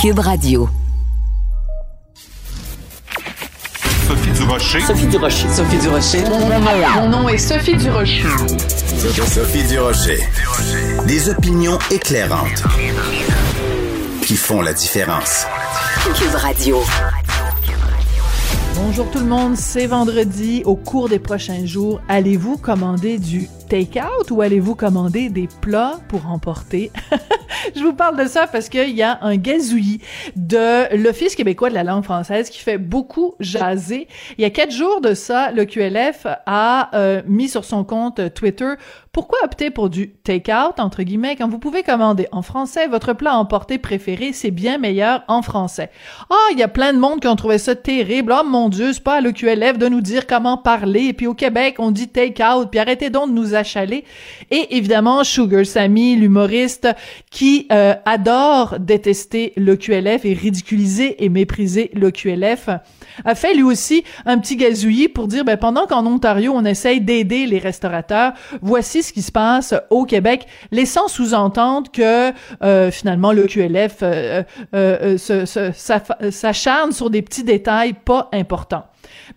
Cube Radio. Sophie Durocher. Sophie Durocher. Sophie Durocher. Mon nom est Sophie Durocher. Sophie Durocher. Des opinions éclairantes qui font la différence. Cube Radio. Bonjour tout le monde, c'est vendredi. Au cours des prochains jours, allez-vous commander du take-out ou allez-vous commander des plats pour emporter? Je vous parle de ça parce qu'il y a un gazouillis de l'Office québécois de la langue française qui fait beaucoup jaser. Il y a quatre jours de ça, le QLF a euh, mis sur son compte Twitter pourquoi opter pour du take-out, entre guillemets, quand vous pouvez commander en français? Votre plat emporté préféré, c'est bien meilleur en français. Ah, oh, il y a plein de monde qui ont trouvé ça terrible. Oh mon Dieu, c'est pas à l'EQLF de nous dire comment parler. Et puis au Québec, on dit take-out. Puis arrêtez donc de nous Et évidemment, Sugar Sammy, l'humoriste, qui euh, adore détester l'EQLF et ridiculiser et mépriser l'EQLF, a fait lui aussi un petit gazouillis pour dire, ben, pendant qu'en Ontario, on essaye d'aider les restaurateurs, voici ce qui se passe au Québec, laissant sous-entendre que euh, finalement le QLF euh, euh, s'acharne sur des petits détails pas importants.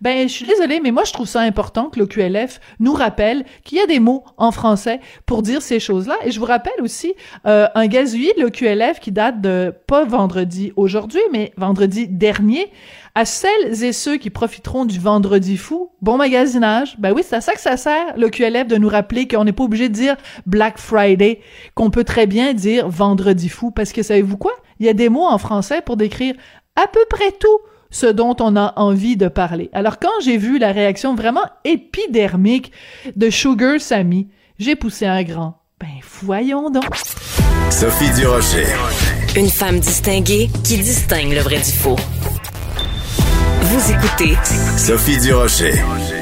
Ben, je suis désolée, mais moi, je trouve ça important que le QLF nous rappelle qu'il y a des mots en français pour dire ces choses-là. Et je vous rappelle aussi euh, un gazouillis de le QLF qui date de pas vendredi aujourd'hui, mais vendredi dernier. À celles et ceux qui profiteront du vendredi fou, bon magasinage. Ben oui, c'est à ça que ça sert, le QLF, de nous rappeler qu'on n'est pas obligé de dire Black Friday, qu'on peut très bien dire vendredi fou, parce que savez-vous quoi? Il y a des mots en français pour décrire à peu près tout ce dont on a envie de parler. Alors quand j'ai vu la réaction vraiment épidermique de Sugar Sammy, j'ai poussé un grand. Ben voyons donc. Sophie Durocher. Une femme distinguée qui distingue le vrai du faux. Vous écoutez Sophie Durocher.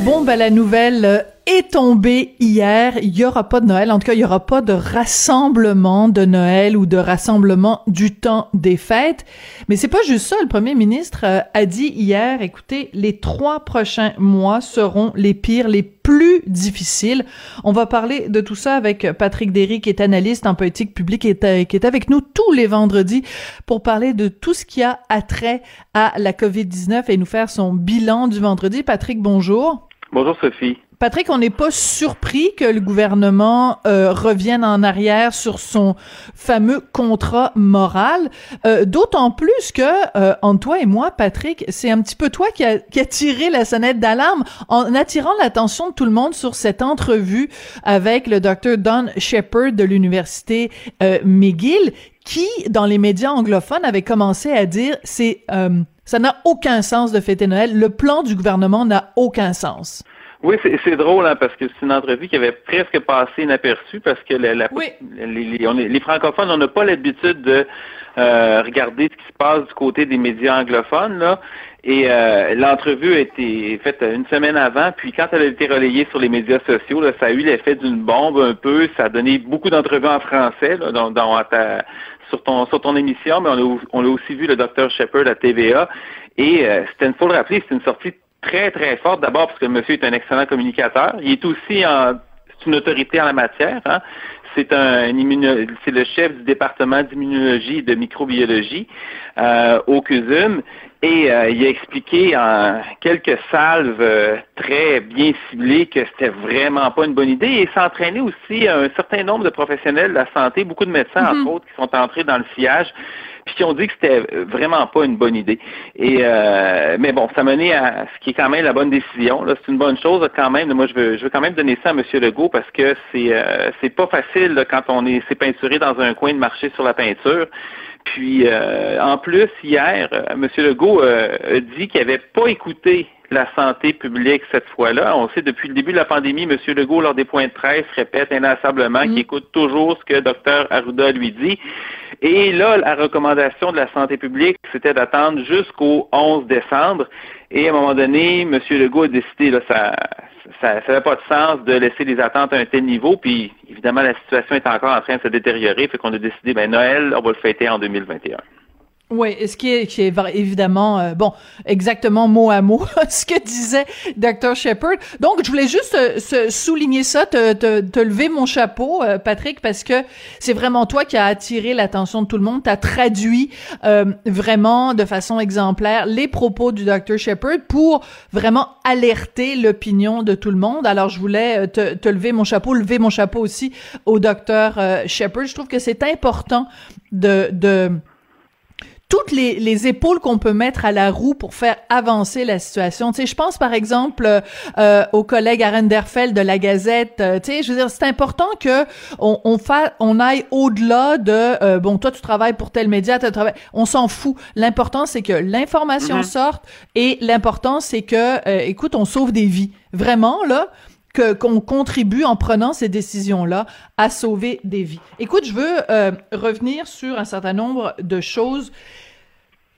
Bon, ben la nouvelle est tombée hier. Il y aura pas de Noël. En tout cas, il y aura pas de rassemblement de Noël ou de rassemblement du temps des fêtes. Mais c'est pas juste ça. Le premier ministre euh, a dit hier, écoutez, les trois prochains mois seront les pires, les plus difficiles. On va parler de tout ça avec Patrick Derry, qui est analyste en politique publique et euh, qui est avec nous tous les vendredis pour parler de tout ce qui a attrait à la COVID-19 et nous faire son bilan du vendredi. Patrick, bonjour. Bonjour Sophie. Patrick, on n'est pas surpris que le gouvernement euh, revienne en arrière sur son fameux contrat moral, euh, d'autant plus que euh, toi et moi, Patrick, c'est un petit peu toi qui a, qui a tiré la sonnette d'alarme en attirant l'attention de tout le monde sur cette entrevue avec le docteur Don Shepard de l'université euh, McGill, qui, dans les médias anglophones, avait commencé à dire c'est ça n'a aucun sens de fêter Noël. Le plan du gouvernement n'a aucun sens. Oui, c'est drôle hein, parce que c'est une entrevue qui avait presque passé inaperçue parce que la, les, les, francophones, on n'a pas l'habitude de euh, regarder ce qui se passe du côté des médias anglophones là. Et euh, l'entrevue a été faite une semaine avant, puis quand elle a été relayée sur les médias sociaux, là, ça a eu l'effet d'une bombe un peu. Ça a donné beaucoup d'entrevues en français là, dans, dans sur ton sur ton émission, mais on a, aussi vu le docteur Shepard à TVA. Et euh, c'était une faut le rappeler, c'est une sortie très, très forte. D'abord parce que le monsieur est un excellent communicateur. Il est aussi en, une autorité en la matière. Hein. C'est un c'est le chef du département d'immunologie et de microbiologie euh, au CUSUM. Et euh, il a expliqué en quelques salves euh, très bien ciblées que c'était vraiment pas une bonne idée. Et s'entraîner aussi un certain nombre de professionnels de la santé, beaucoup de médecins, entre mm-hmm. autres, qui sont entrés dans le sillage puis qui ont dit que c'était vraiment pas une bonne idée. Et euh, mais bon, ça menait à ce qui est quand même la bonne décision. Là, c'est une bonne chose quand même. Moi, je veux, je veux quand même donner ça à M. Legault parce que c'est euh, c'est pas facile quand on est s'est peinturé dans un coin de marcher sur la peinture. Puis euh, en plus, hier, M. Legault a dit qu'il n'avait pas écouté la santé publique cette fois-là. On sait depuis le début de la pandémie, M. Legault, lors des points de presse, répète inlassablement qu'il mm. écoute toujours ce que Dr Arruda lui dit. Et là, la recommandation de la santé publique, c'était d'attendre jusqu'au 11 décembre. Et à un moment donné, M. Legault a décidé, là, ça ça n'avait pas de sens de laisser les attentes à un tel niveau. Puis, évidemment, la situation est encore en train de se détériorer. Fait qu'on a décidé, ben Noël, on va le fêter en 2021. Oui, ce qui est, qui est évidemment, euh, bon, exactement mot à mot ce que disait Dr. Shepard. Donc, je voulais juste euh, souligner ça, te, te, te, lever mon chapeau, euh, Patrick, parce que c'est vraiment toi qui as attiré l'attention de tout le monde. Tu as traduit vraiment de façon exemplaire les propos du Dr. Shepard pour vraiment alerter l'opinion de tout le monde. Alors, je voulais te, te, lever mon chapeau, lever mon chapeau aussi au Dr. Shepard. Je trouve que c'est important de... de toutes les, les épaules qu'on peut mettre à la roue pour faire avancer la situation. Tu sais, je pense par exemple euh, euh au collègue Arenderfeld de la Gazette. Euh, tu sais, je veux dire, c'est important que on, on, on aille au-delà de euh, bon, toi tu travailles pour tel média, tu travailles. On s'en fout. L'important c'est que l'information mm-hmm. sorte et l'important c'est que, écoute, on sauve des vies. Vraiment là, que qu'on contribue en prenant ces décisions-là à sauver des vies. Écoute, je veux euh, revenir sur un certain nombre de choses.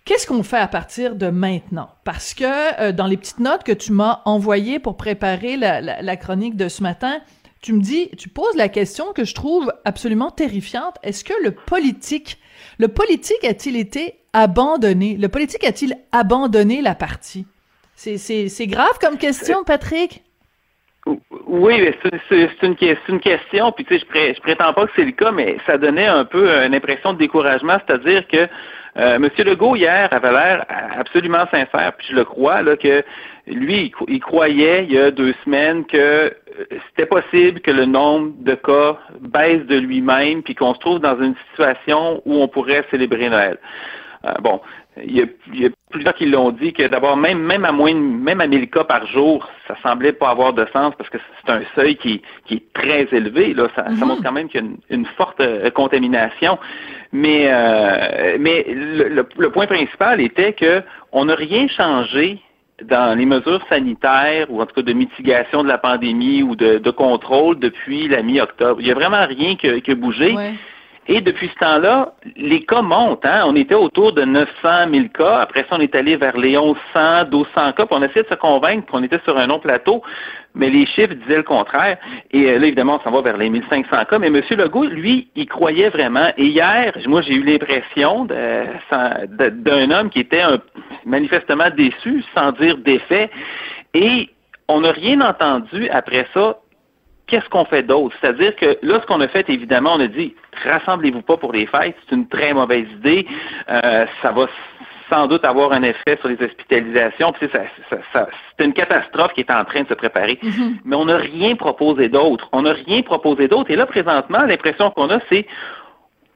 Qu'est-ce qu'on fait à partir de maintenant? Parce que euh, dans les petites notes que tu m'as envoyées pour préparer la, la, chronique de ce matin, tu me dis, tu poses la question que je trouve absolument terrifiante. Est-ce que le politique, le politique a-t-il été abandonné? Le politique a-t-il abandonné la partie? C'est grave comme question, Patrick? Oui, c'est une, question, puis tu sais, je, je prétends pas que c'est le cas, mais ça donnait un peu une impression de découragement, c'est-à-dire que euh, M. Legault hier avait l'air absolument sincère, puis je le crois, là, que lui, il, croyait il y a deux semaines que euh, c'était possible que le nombre de cas baisse de lui-même, puis qu'on se trouve dans une situation où on pourrait célébrer Noël. Euh, bon, il y, a, il y, a, plusieurs qui l'ont dit que d'abord, même, même à moins même à 1000 cas par jour, ça semblait pas avoir de sens parce que c'est un seuil qui, qui est très élevé. Là, ça, ça mhm. montre quand même qu'il y a une, une forte euh, contamination. Mais, euh, mais le, le, point principal était que on n'a rien changé dans les mesures sanitaires ou en tout cas de mitigation de la pandémie ou de, de contrôle depuis la mi-octobre. Il n'y a vraiment rien qui, qui a bougé. Et depuis ce temps-là, les cas montent. Hein? On était autour de 900 000 cas. Après ça, on est allé vers les 1100, 1200 cas. Puis on essayé de se convaincre qu'on était sur un long plateau. Mais les chiffres disaient le contraire. Et euh, là, évidemment, on s'en va vers les 1500 cas. Mais M. Legault, lui, il croyait vraiment. Et hier, moi, j'ai eu l'impression d'un homme qui était manifestement déçu, sans dire défait. Et on n'a rien entendu après ça qu'est-ce qu'on fait d'autre? C'est-à-dire que là, ce qu'on a fait, évidemment, on a dit, rassemblez-vous pas pour les fêtes, c'est une très mauvaise idée, euh, ça va sans doute avoir un effet sur les hospitalisations. Puis c'est une catastrophe qui est en train de se préparer. Mm-hmm. Mais on n'a rien proposé d'autre. On n'a rien proposé d'autre. Et là, présentement, l'impression qu'on a, c'est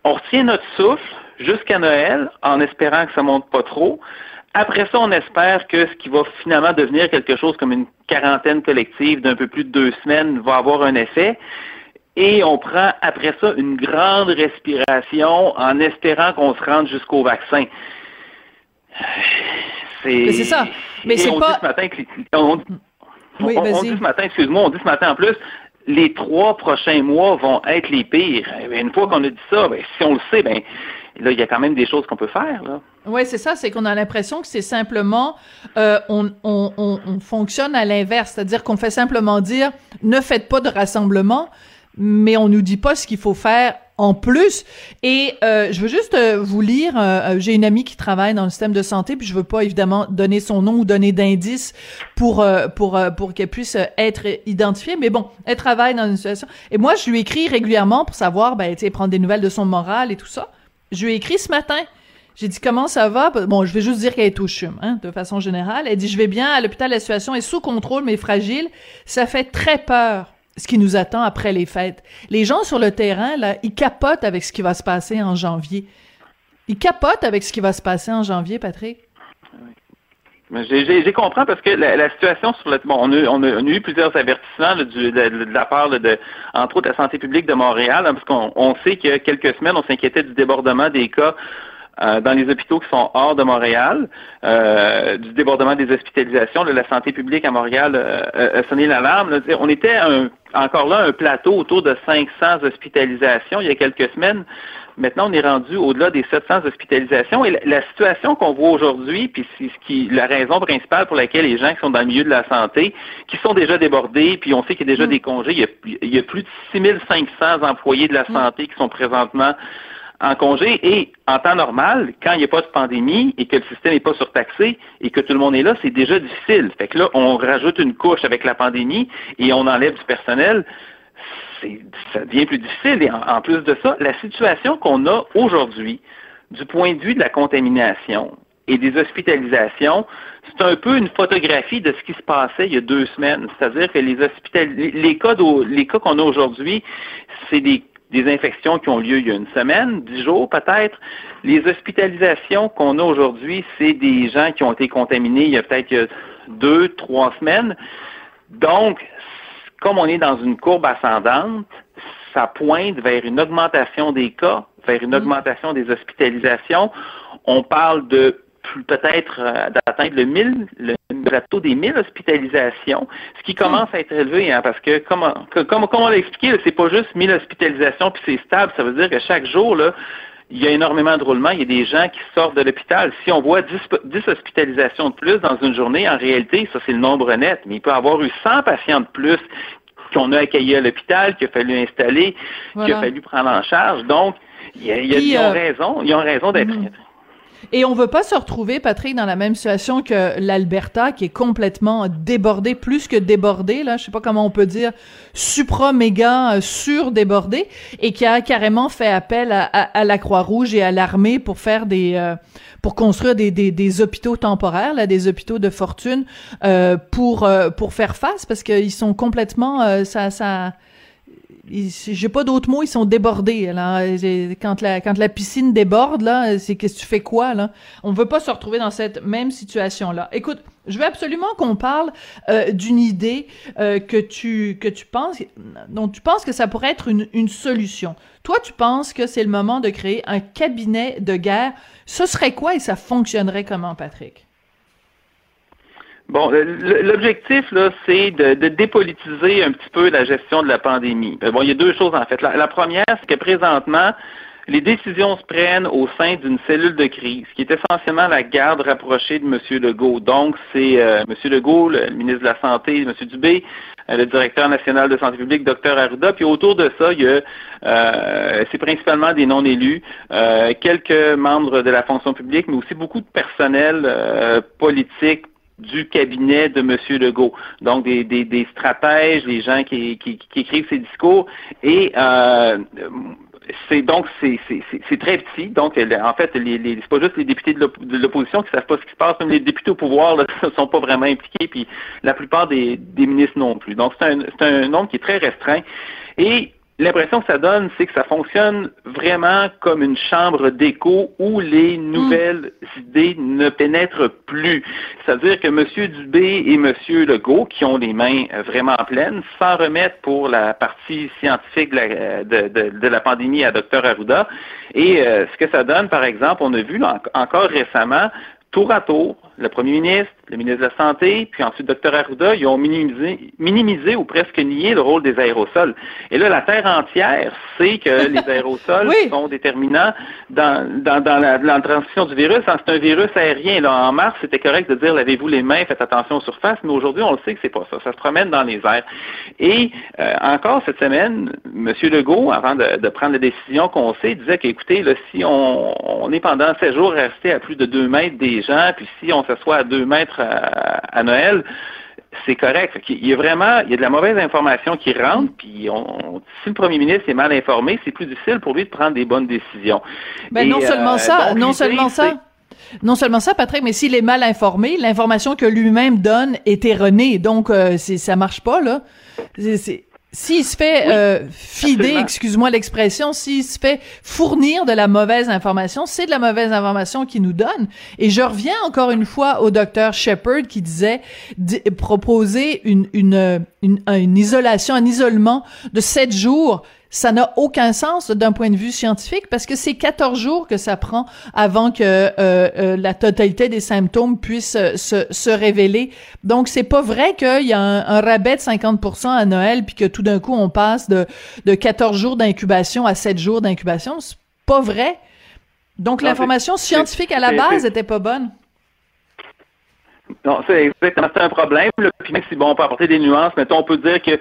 on retient notre souffle jusqu'à Noël en espérant que ça monte pas trop. Après ça, on espère que ce qui va finalement devenir quelque chose comme une quarantaine collective d'un peu plus de deux semaines va avoir un effet. Et on prend après ça une grande respiration en espérant qu'on se rende jusqu'au vaccin. C'est ça. Mais c'est pas. ce matin on, oui, on, dit ce matin, excuse-moi, on dit ce matin en plus, les trois prochains mois vont être les pires. Eh une fois qu'on a dit ça, ben, si on le sait, ben là, il y a quand même des choses qu'on peut faire. Là. Oui, c'est ça, c'est qu'on a l'impression que c'est simplement, euh, on, on, on, fonctionne à l'inverse, c'est-à-dire qu'on fait simplement dire, ne faites pas de rassemblement, mais on nous dit pas ce qu'il faut faire en plus. Et euh, je veux juste euh, vous lire, euh, j'ai une amie qui travaille dans le système de santé, puis je veux pas évidemment donner son nom ou donner d'indices pour pour pour qu'elle puisse être identifiée, mais bon, elle travaille dans une situation. Et moi, je lui écris régulièrement pour savoir, ben, tu prendre des nouvelles de son moral et tout ça. Je lui ai écrit ce matin. J'ai dit comment ça va? Bon, je vais juste dire qu'elle est au chum, hein, de façon générale. Elle dit je vais bien à l'hôpital, la situation est sous contrôle mais fragile. Ça fait très peur ce qui nous attend après les fêtes. Les gens sur le terrain là, ils capotent avec ce qui va se passer en janvier. Ils capotent avec ce qui va se passer en janvier, Patrick. J'ai compris parce que la, situation sur le bon, on a, on, a, eu plusieurs avertissements de, la part de, entre autres la santé publique de Montréal, hein, parce qu'on sait qu'il y a quelques semaines, on s'inquiétait du débordement des cas euh, dans les hôpitaux qui sont hors de Montréal, euh, du débordement des hospitalisations. la santé publique à Montréal euh, a sonné l'alarme. On était encore là un plateau autour de 500 hospitalisations il y a quelques semaines. Maintenant, on est rendu au-delà des 700 hospitalisations. Et la, situation qu'on voit aujourd'hui, puis c'est ce qui, la raison principale pour laquelle les gens qui sont dans le milieu de la santé, qui sont déjà débordés, puis on sait qu'il y a déjà mm. des congés, il y, a, il y a plus de 6500 employés de la mm. santé qui sont présentement en congé et en temps normal, quand il n'y a pas de pandémie et que le système n'est pas surtaxé et que tout le monde est là, c'est déjà difficile. Fait que là, on rajoute une couche avec la pandémie et on enlève du personnel. Ça devient plus difficile. Et en, plus de ça, la situation qu'on a aujourd'hui, du point de vue de la contamination et des hospitalisations, c'est un peu une photographie de ce qui se passait il y a deux semaines. C'est-à-dire que les, les les cas qu'on a aujourd'hui, c'est des des infections qui ont lieu il y a une semaine, dix jours peut-être. Les hospitalisations qu'on a aujourd'hui, c'est des gens qui ont été contaminés il y a peut-être deux, trois semaines. Donc, comme on est dans une courbe ascendante, ça pointe vers une augmentation des cas, vers une mm. augmentation des hospitalisations. On parle de peut-être euh, d'atteindre le 1000, le plateau des 1000 hospitalisations, ce qui commence à être élevé, hein, parce que comme, comme, comme on l'a expliqué, c'est pas juste 1000 hospitalisations puis c'est stable, ça veut dire que chaque jour, là, il y a énormément de roulements, il y a des gens qui sortent de l'hôpital. Si on voit 10, 10, hospitalisations de plus dans une journée, en réalité, ça c'est le nombre net, mais il peut y avoir eu 100 patients de plus qu'on a accueillis à l'hôpital, qu'il a fallu installer, qu'il a fallu prendre en charge. Donc, il y a, ils ont euh, raison, ils ont raison d'être mhm. Et on veut pas se retrouver, Patrick, dans la même situation que l'Alberta, qui est complètement débordé, plus que débordé, là, je sais pas comment on peut dire, supra-méga euh, sur-débordé, et qui a carrément fait appel à, la Croix-Rouge et à l'armée pour faire des, euh, pour construire des, des, hôpitaux temporaires, là, des hôpitaux de fortune, euh, pour, pour faire face, parce qu'ils sont complètement, ça, ça, j'ai pas d'autres mots, ils sont débordés. Là. Quand la piscine déborde, là, c'est qu'est-ce que tu fais quoi là? On veut pas se retrouver dans cette même situation là. Écoute, je veux absolument qu'on parle euh, d'une idée euh, que tu que tu penses dont tu penses que ça pourrait être une solution. Toi, tu penses que c'est le moment de créer un cabinet de guerre. Ce serait quoi et ça fonctionnerait comment, Patrick? Bon, l'objectif, là, c'est de, dépolitiser un petit peu la gestion de la pandémie. Bon, il y a deux choses, en fait. La, première, c'est que présentement, les décisions se prennent au sein d'une cellule de crise, qui est essentiellement la garde rapprochée de M. Legault. Donc, c'est euh, M. Legault, le, ministre de la Santé, M. Dubé, euh, le directeur national de santé publique, Dr. Arruda, puis autour de ça, il y a, euh, c'est principalement des non-élus, euh, quelques membres de la fonction publique, mais aussi beaucoup de personnel politique, du cabinet de M. Legault. Donc, des, des, des stratèges, les gens qui, qui, qui écrivent ces discours. Et euh, c'est donc c'est, très petit. Donc, en fait, les, les, c'est pas juste les députés de l'opposition qui savent pas ce qui se passe, même les députés au pouvoir ne sont pas vraiment impliqués, puis la plupart des, des ministres non plus. Donc, c'est un, un nombre qui est très restreint. Et L'impression que ça donne, c'est que ça fonctionne vraiment comme une chambre d'écho où les nouvelles idées ne pénètrent plus. C'est-à-dire que M. Dubé et M. Legault, qui ont les mains vraiment pleines, s'en remettent pour la partie scientifique de la, de, la pandémie à Dr. Arruda. Et euh, ce que ça donne, par exemple, on a vu encore récemment, tour à tour, le premier ministre, le ministre de la Santé, puis ensuite Dr Arruda, ils ont minimisé, minimisé ou presque nié le rôle des aérosols. Et là, la Terre entière sait que les aérosols sont déterminants dans, dans, dans, la, dans, la, transmission du virus. C'est un virus aérien. Là, en mars, c'était correct de dire lavez-vous les mains, faites attention aux surfaces, mais aujourd'hui, on le sait que c'est pas ça. Ça se promène dans les airs. Et euh, encore cette semaine, M. Legault, avant de, de prendre la décision qu'on sait, disait qu'écoutez, si on, on est pendant 16 jours resté à plus de 2 mètres des gens, puis si on s'assoit à 2 mètres à, Noël, c'est correct. Il y a vraiment, il y a de la mauvaise information qui rentre, puis on, si le premier ministre est mal informé, c'est plus difficile pour lui de prendre des bonnes décisions. Ben non seulement euh, ça, non seulement ça. Non seulement ça, Patrick, mais s'il est mal informé, l'information que lui-même donne est erronée. Donc, euh, ça marche pas, là. C'est, s'il se fait euh, fider, excuse-moi l'expression, s'il se fait fournir de la mauvaise information, c'est de la mauvaise information qu'il nous donne. Et je reviens encore une fois au docteur Shepard qui disait proposer une, une, une, une isolation, un isolement de sept jours ça n'a aucun sens d'un point de vue scientifique parce que c'est 14 jours que ça prend avant que euh, euh, la totalité des symptômes puissent euh, se, se révéler. Donc c'est pas vrai qu'il y a un, rabais de 50% à Noël puis que tout d'un coup on passe de, de 14 jours d'incubation à 7 jours d'incubation. pas vrai. Donc l'information scientifique à la base n'était pas bonne. Non, c'est exactement un problème. Puis même si bon, on peut apporter des nuances, mais on peut dire que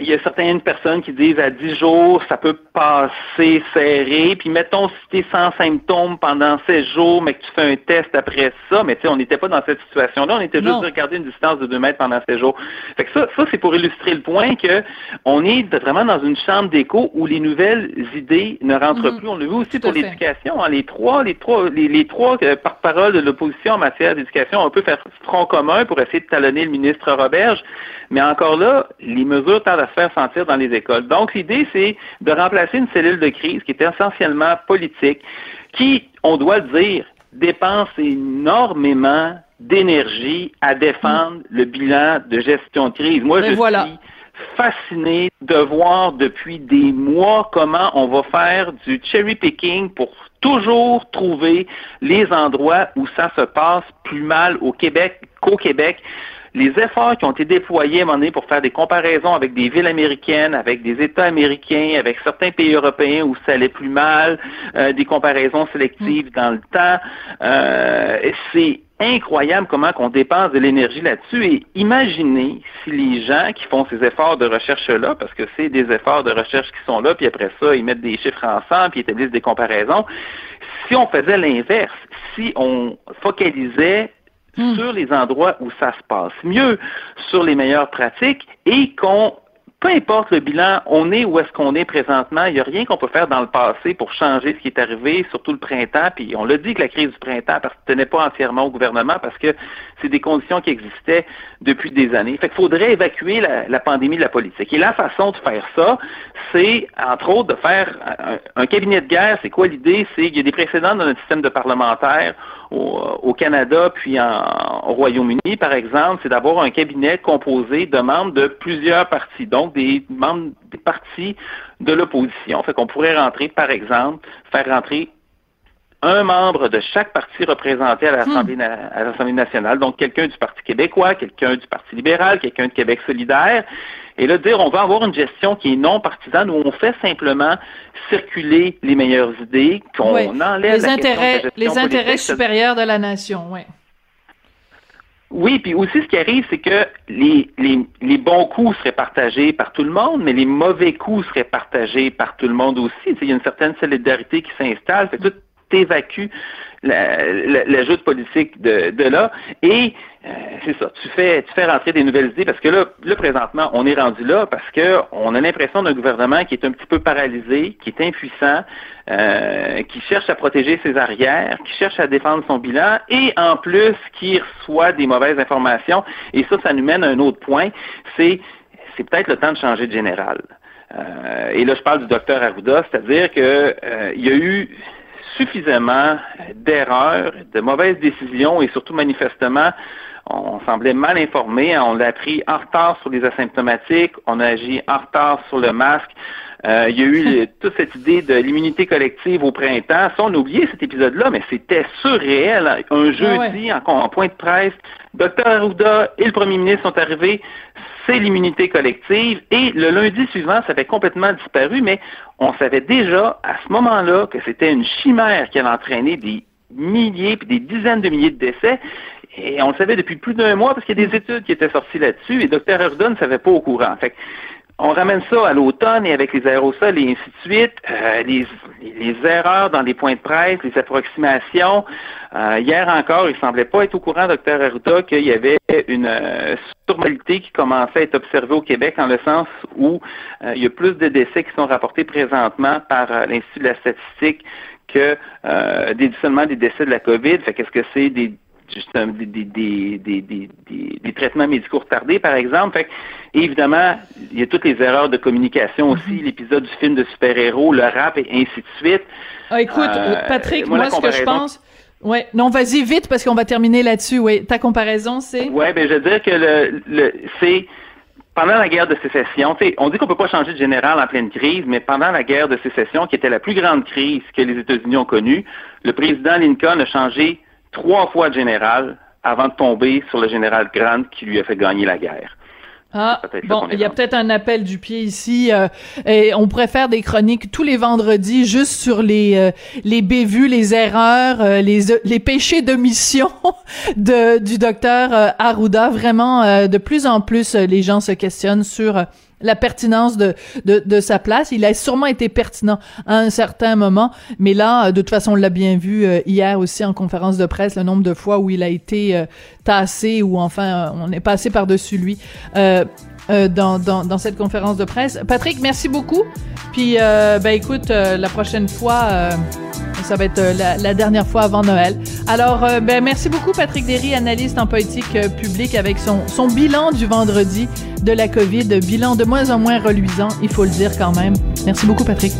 il y a certaines personnes qui disent à 10 jours, ça peut passer serré. Puis mettons si tu es sans symptômes pendant 16 jours, mais que tu fais un test après ça, mais tu sais, on n'était pas dans cette situation-là, on était juste de regarder une distance de 2 mètres pendant 16 jours. Fait que ça, ça c'est pour illustrer le point que on est vraiment dans une chambre d'écho où les nouvelles idées ne rentrent mhm. plus. On l'a vu aussi pour l'éducation. Hein, les trois, les trois, les, trois euh, par-parole de l'opposition en matière d'éducation, on peut faire front commun pour essayer de talonner le ministre Roberge. Mais encore là, les mesures tardent à se faire sentir dans les écoles. Donc, l'idée, c'est de remplacer une cellule de crise qui est essentiellement politique, qui, on doit le dire, dépense énormément d'énergie à défendre le bilan de gestion de crise. Moi, je suis fasciné de voir depuis des mois comment on va faire du cherry picking pour toujours trouver les endroits où ça se passe plus mal au Québec qu'au Québec les efforts qui ont été déployés à un moment donné pour faire des comparaisons avec des villes américaines, avec des États américains, avec certains pays européens où ça allait plus mal, euh, des comparaisons sélectives dans le temps, euh, c'est incroyable comment qu'on dépense de l'énergie là-dessus. Et imaginez si les gens qui font ces efforts de recherche-là, parce que c'est des efforts de recherche qui sont là, puis après ça, ils mettent des chiffres ensemble, puis établissent des comparaisons, si on faisait l'inverse, si on focalisait Hmm. sur les endroits où ça se passe mieux, sur les meilleures pratiques et qu'on peu importe le bilan, on est où est-ce qu'on est présentement. Il n'y a rien qu'on peut faire dans le passé pour changer ce qui est arrivé, surtout le printemps. Puis on l'a dit que la crise du printemps appartenait pas entièrement au gouvernement parce que c'est des conditions qui existaient depuis des années. Fait qu'il faudrait évacuer la, pandémie de la politique. Et la façon de faire ça, c'est entre autres de faire un, cabinet de guerre. C'est quoi l'idée? C'est qu'il y a des précédents dans notre système de parlementaire au, Canada puis en, au Royaume-Uni, par exemple, c'est d'avoir un cabinet composé de membres de plusieurs partis, donc des membres des partis de l'opposition. Fait qu'on pourrait rentrer, par exemple, faire rentrer un membre de chaque parti représenté à l'Assemblée, hmm. nationale, donc quelqu'un du Parti québécois, quelqu'un du Parti libéral, quelqu'un de Québec solidaire, et là, dire on va avoir une gestion qui est non partisane, où on fait simplement circuler les meilleures idées, qu'on enlève les intérêts, les intérêts supérieurs de la nation, oui. Oui, puis aussi ce qui arrive, c'est que les, les, les, bons coups seraient partagés par tout le monde, mais les mauvais coups seraient partagés par tout le monde aussi. il y a une certaine solidarité qui s'installe, fait tout évacue l'ajout politique de, de là. Et euh, c'est ça, tu fais, tu fais rentrer des nouvelles idées parce que là, là présentement, on est rendu là parce que on a l'impression d'un gouvernement qui est un petit peu paralysé, qui est impuissant, euh, qui cherche à protéger ses arrières, qui cherche à défendre son bilan et en plus qui reçoit des mauvaises informations. Et ça, ça nous mène à un autre point, c'est c'est peut-être le temps de changer de général. Euh, et là, je parle du docteur Arruda, c'est-à-dire que il y a eu suffisamment d'erreurs, de mauvaises décisions et surtout manifestement, on semblait mal informé. On l'a pris en retard sur les asymptomatiques, on a agi en retard sur le masque. Euh, il y a eu toute cette idée de l'immunité collective au printemps. Ça, on a oublié cet épisode-là, mais c'était surréel. Un jeudi, en, point de presse, Dr Arruda et le premier ministre sont arrivés, c'est l'immunité collective. Et le lundi suivant, ça avait complètement disparu, mais on savait déjà à ce moment-là que c'était une chimère qui allait entraîner des milliers puis des dizaines de milliers de décès. Et on le savait depuis plus d'un mois parce qu'il y a des études qui étaient sorties là-dessus et Dr. Arruda ne savait pas au courant. Fait on ramène ça à l'automne et avec les aérosols et ainsi de suite, euh, les, les, erreurs dans les points de presse, les approximations. Euh, hier encore, il semblait pas être au courant, docteur Arruda, qu'il y avait une euh, surmortalité qui commençait à être observée au Québec, en le sens où euh, il y a plus de décès qui sont rapportés présentement par l'Institut de la statistique que des, seulement des décès de la COVID. Fait qu'est-ce que c'est des justement des, des, des, des, traitements médicaux retardés, par exemple. Fait, évidemment, il y a toutes les erreurs de communication aussi, mhm. l'épisode du film de super-héros, le rap et ainsi de suite. Ah, écoute, euh, Patrick, moi, ce que je pense... Ouais, non, vas-y vite parce qu'on va terminer là-dessus. Oui, ta comparaison, c'est? Ouais, ben je veux dire que le, le c'est pendant la guerre de sécession, on dit qu'on peut pas changer de général en pleine crise, mais pendant la guerre de sécession, qui était la plus grande crise que les États-Unis ont connue, le président Lincoln a changé trois fois général avant de tomber sur le général Grant qui lui a fait gagner la guerre. Ah, bon, il y a peut-être un appel du pied ici. Euh, et on pourrait faire des chroniques tous les vendredis juste sur les euh, les bévues, les erreurs, euh, les les péchés de mission de du docteur Arruda. Vraiment, de plus en plus, les gens se questionnent sur la pertinence de, de, de, sa place. Il a sûrement été pertinent à un certain moment, mais là, de toute façon, on l'a bien vu hier aussi en conférence de presse, le nombre de fois où il a été tassé ou enfin, on est passé par-dessus lui. Euh, dans, dans, dans, cette conférence de presse. Patrick, merci beaucoup. Puis, euh, ben écoute, euh, la prochaine fois, euh, ça va être la, la, dernière fois avant Noël. Alors, ben merci beaucoup, Patrick Derry, analyste en politique publique, avec son, son bilan du vendredi de la COVID, bilan de moins en moins reluisant, il faut le dire quand même. Merci beaucoup, Patrick.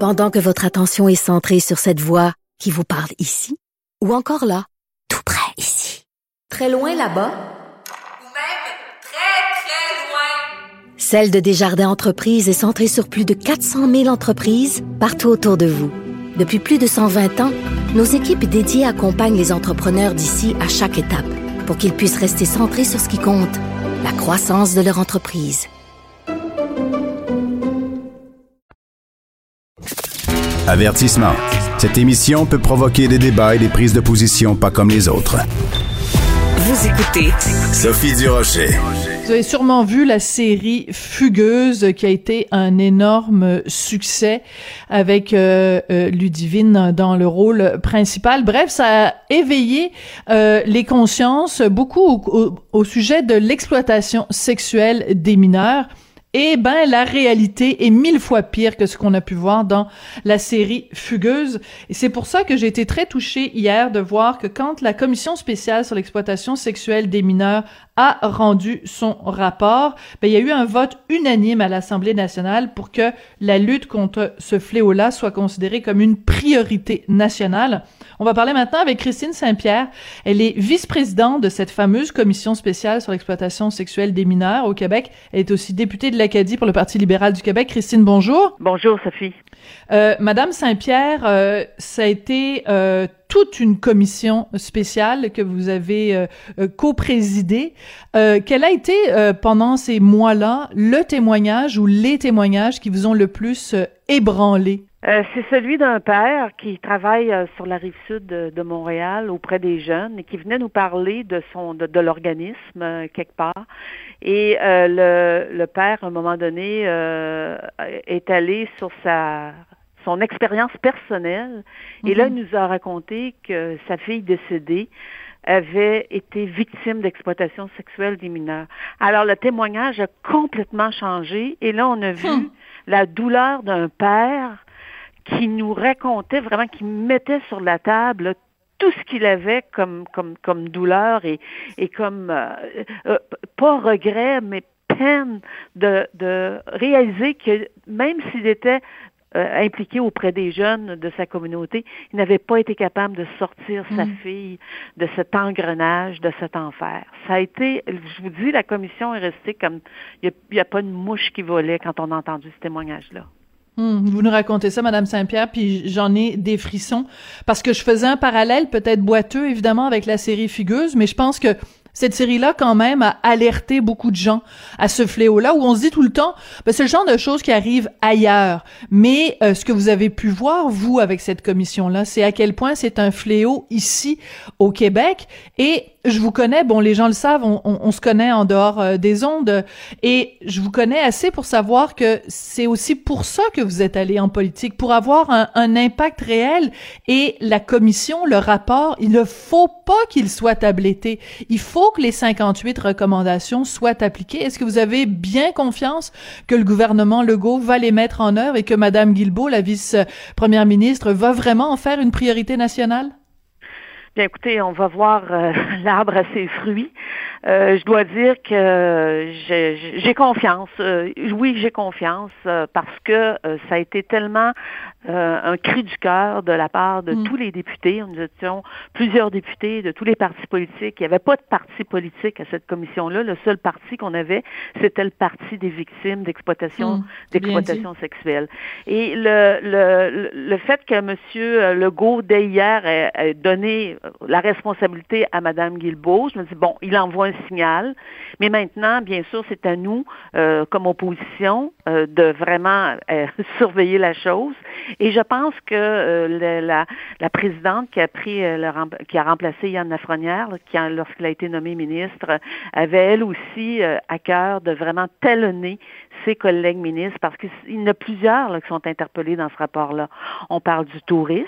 Pendant que votre attention est centrée sur cette voix qui vous parle ici, ou encore là, tout près ici, très loin là-bas, ou même très, très loin, Celle de Desjardins Entreprises est centrée sur plus de 400 000 entreprises partout autour de vous. Depuis plus de 120 ans, nos équipes dédiées accompagnent les entrepreneurs d'ici à chaque étape pour qu'ils puissent rester centrés sur ce qui compte, la croissance de leur entreprise. Avertissement. Cette émission peut provoquer des débats et des prises de position pas comme les autres. Vous écoutez Sophie Durocher. Vous avez sûrement vu la série Fugueuse qui a été un énorme succès avec euh, euh, Ludivine dans le rôle principal. Bref, ça a éveillé euh, les consciences beaucoup au sujet de l'exploitation sexuelle des mineurs. Eh ben, la réalité est mille fois pire que ce qu'on a pu voir dans la série Fugueuse. Et c'est pour ça que j'ai été très touchée hier de voir que quand la commission spéciale sur l'exploitation sexuelle des mineurs a rendu son rapport, ben, il y a eu un vote unanime à l'Assemblée nationale pour que la lutte contre ce fléau-là soit considérée comme une priorité nationale. On va parler maintenant avec Christine Saint-Pierre. Elle est vice-présidente de cette fameuse commission spéciale sur l'exploitation sexuelle des mineurs au Québec. Elle est aussi députée de l'Acadie pour le Parti libéral du Québec. Christine, bonjour. Bonjour, Sophie. Euh, Madame Saint-Pierre, euh, ça a été euh, toute une commission spéciale que vous avez euh, euh co-présidée. quel a été pendant ces mois-là le témoignage ou les témoignages qui vous ont le plus ébranlé? Euh, c'est celui d'un père qui travaille euh, sur la rive sud de, Montréal auprès des jeunes et qui venait nous parler de son de, l'organisme euh, quelque part. Et le, le père, à un moment donné, est allé sur sa son expérience personnelle et là, il mhm. nous a raconté que sa fille décédée avait été victime d'exploitation sexuelle des mineurs. Alors, le témoignage a complètement changé et là, on a vu hmm. la douleur d'un père qui nous racontait vraiment, qui mettait sur la table tout ce qu'il avait comme comme comme douleur et et comme euh, euh, pas regret mais peine de de réaliser que même s'il était euh, impliqué auprès des jeunes de sa communauté, il n'avait pas été capable de sortir sa mm. fille de cet engrenage, de cet enfer. Ça a été, je vous dis, la commission est restée comme, il n'y a, a, pas une mouche qui volait quand on a entendu ce témoignage-là. Hmm, vous nous racontez ça, Madame Saint-Pierre, puis j'en ai des frissons parce que je faisais un parallèle peut-être boiteux évidemment avec la série Figueuse, mais je pense que cette série-là, quand même, a alerté beaucoup de gens à ce fléau-là, où on se dit tout le temps, ben, c'est le genre de choses qui arrivent ailleurs. Mais euh, ce que vous avez pu voir, vous, avec cette commission-là, c'est à quel point c'est un fléau ici, au Québec. Et je vous connais, bon, les gens le savent, on, on, se connaît en dehors euh, des ondes, et je vous connais assez pour savoir que c'est aussi pour ça que vous êtes allé en politique, pour avoir un, un impact réel. Et la commission, le rapport, il ne faut pas qu'il soit tabletté. Il faut que les 58 recommandations soient appliquées. Est-ce que vous avez bien confiance que le gouvernement Legault va les mettre en œuvre et que Madame Guilbeault, la vice-première ministre, va vraiment en faire une priorité nationale? Bien, écoutez, on va voir euh, l'arbre à ses fruits. Euh, je dois dire que j'ai confiance. Euh, oui, j'ai confiance parce que ça a été tellement un cri du cœur de la part de mm. tous les députés. Nous étions plusieurs députés de tous les partis politiques. Il n'y avait pas de parti politique à cette commission-là. Le seul parti qu'on avait, c'était le parti des victimes d'exploitation mm. d'exploitation sexuelle. Et le, le, le fait que M. Legault, dès hier, ait, donné la responsabilité à Mme Guilbeault, je me dis, bon, il envoie un signal. Mais maintenant, bien sûr, c'est à nous, euh, comme opposition, euh, de vraiment euh, surveiller la chose. Et je pense que la, la, présidente qui a pris, qui a remplacé Yann Lafrenière, qui lorsqu'il a été nommé ministre, avait elle aussi à cœur de vraiment talonner ses collègues ministres parce qu'il y en a plusieurs là, qui sont interpellés dans ce rapport-là. On parle du tourisme,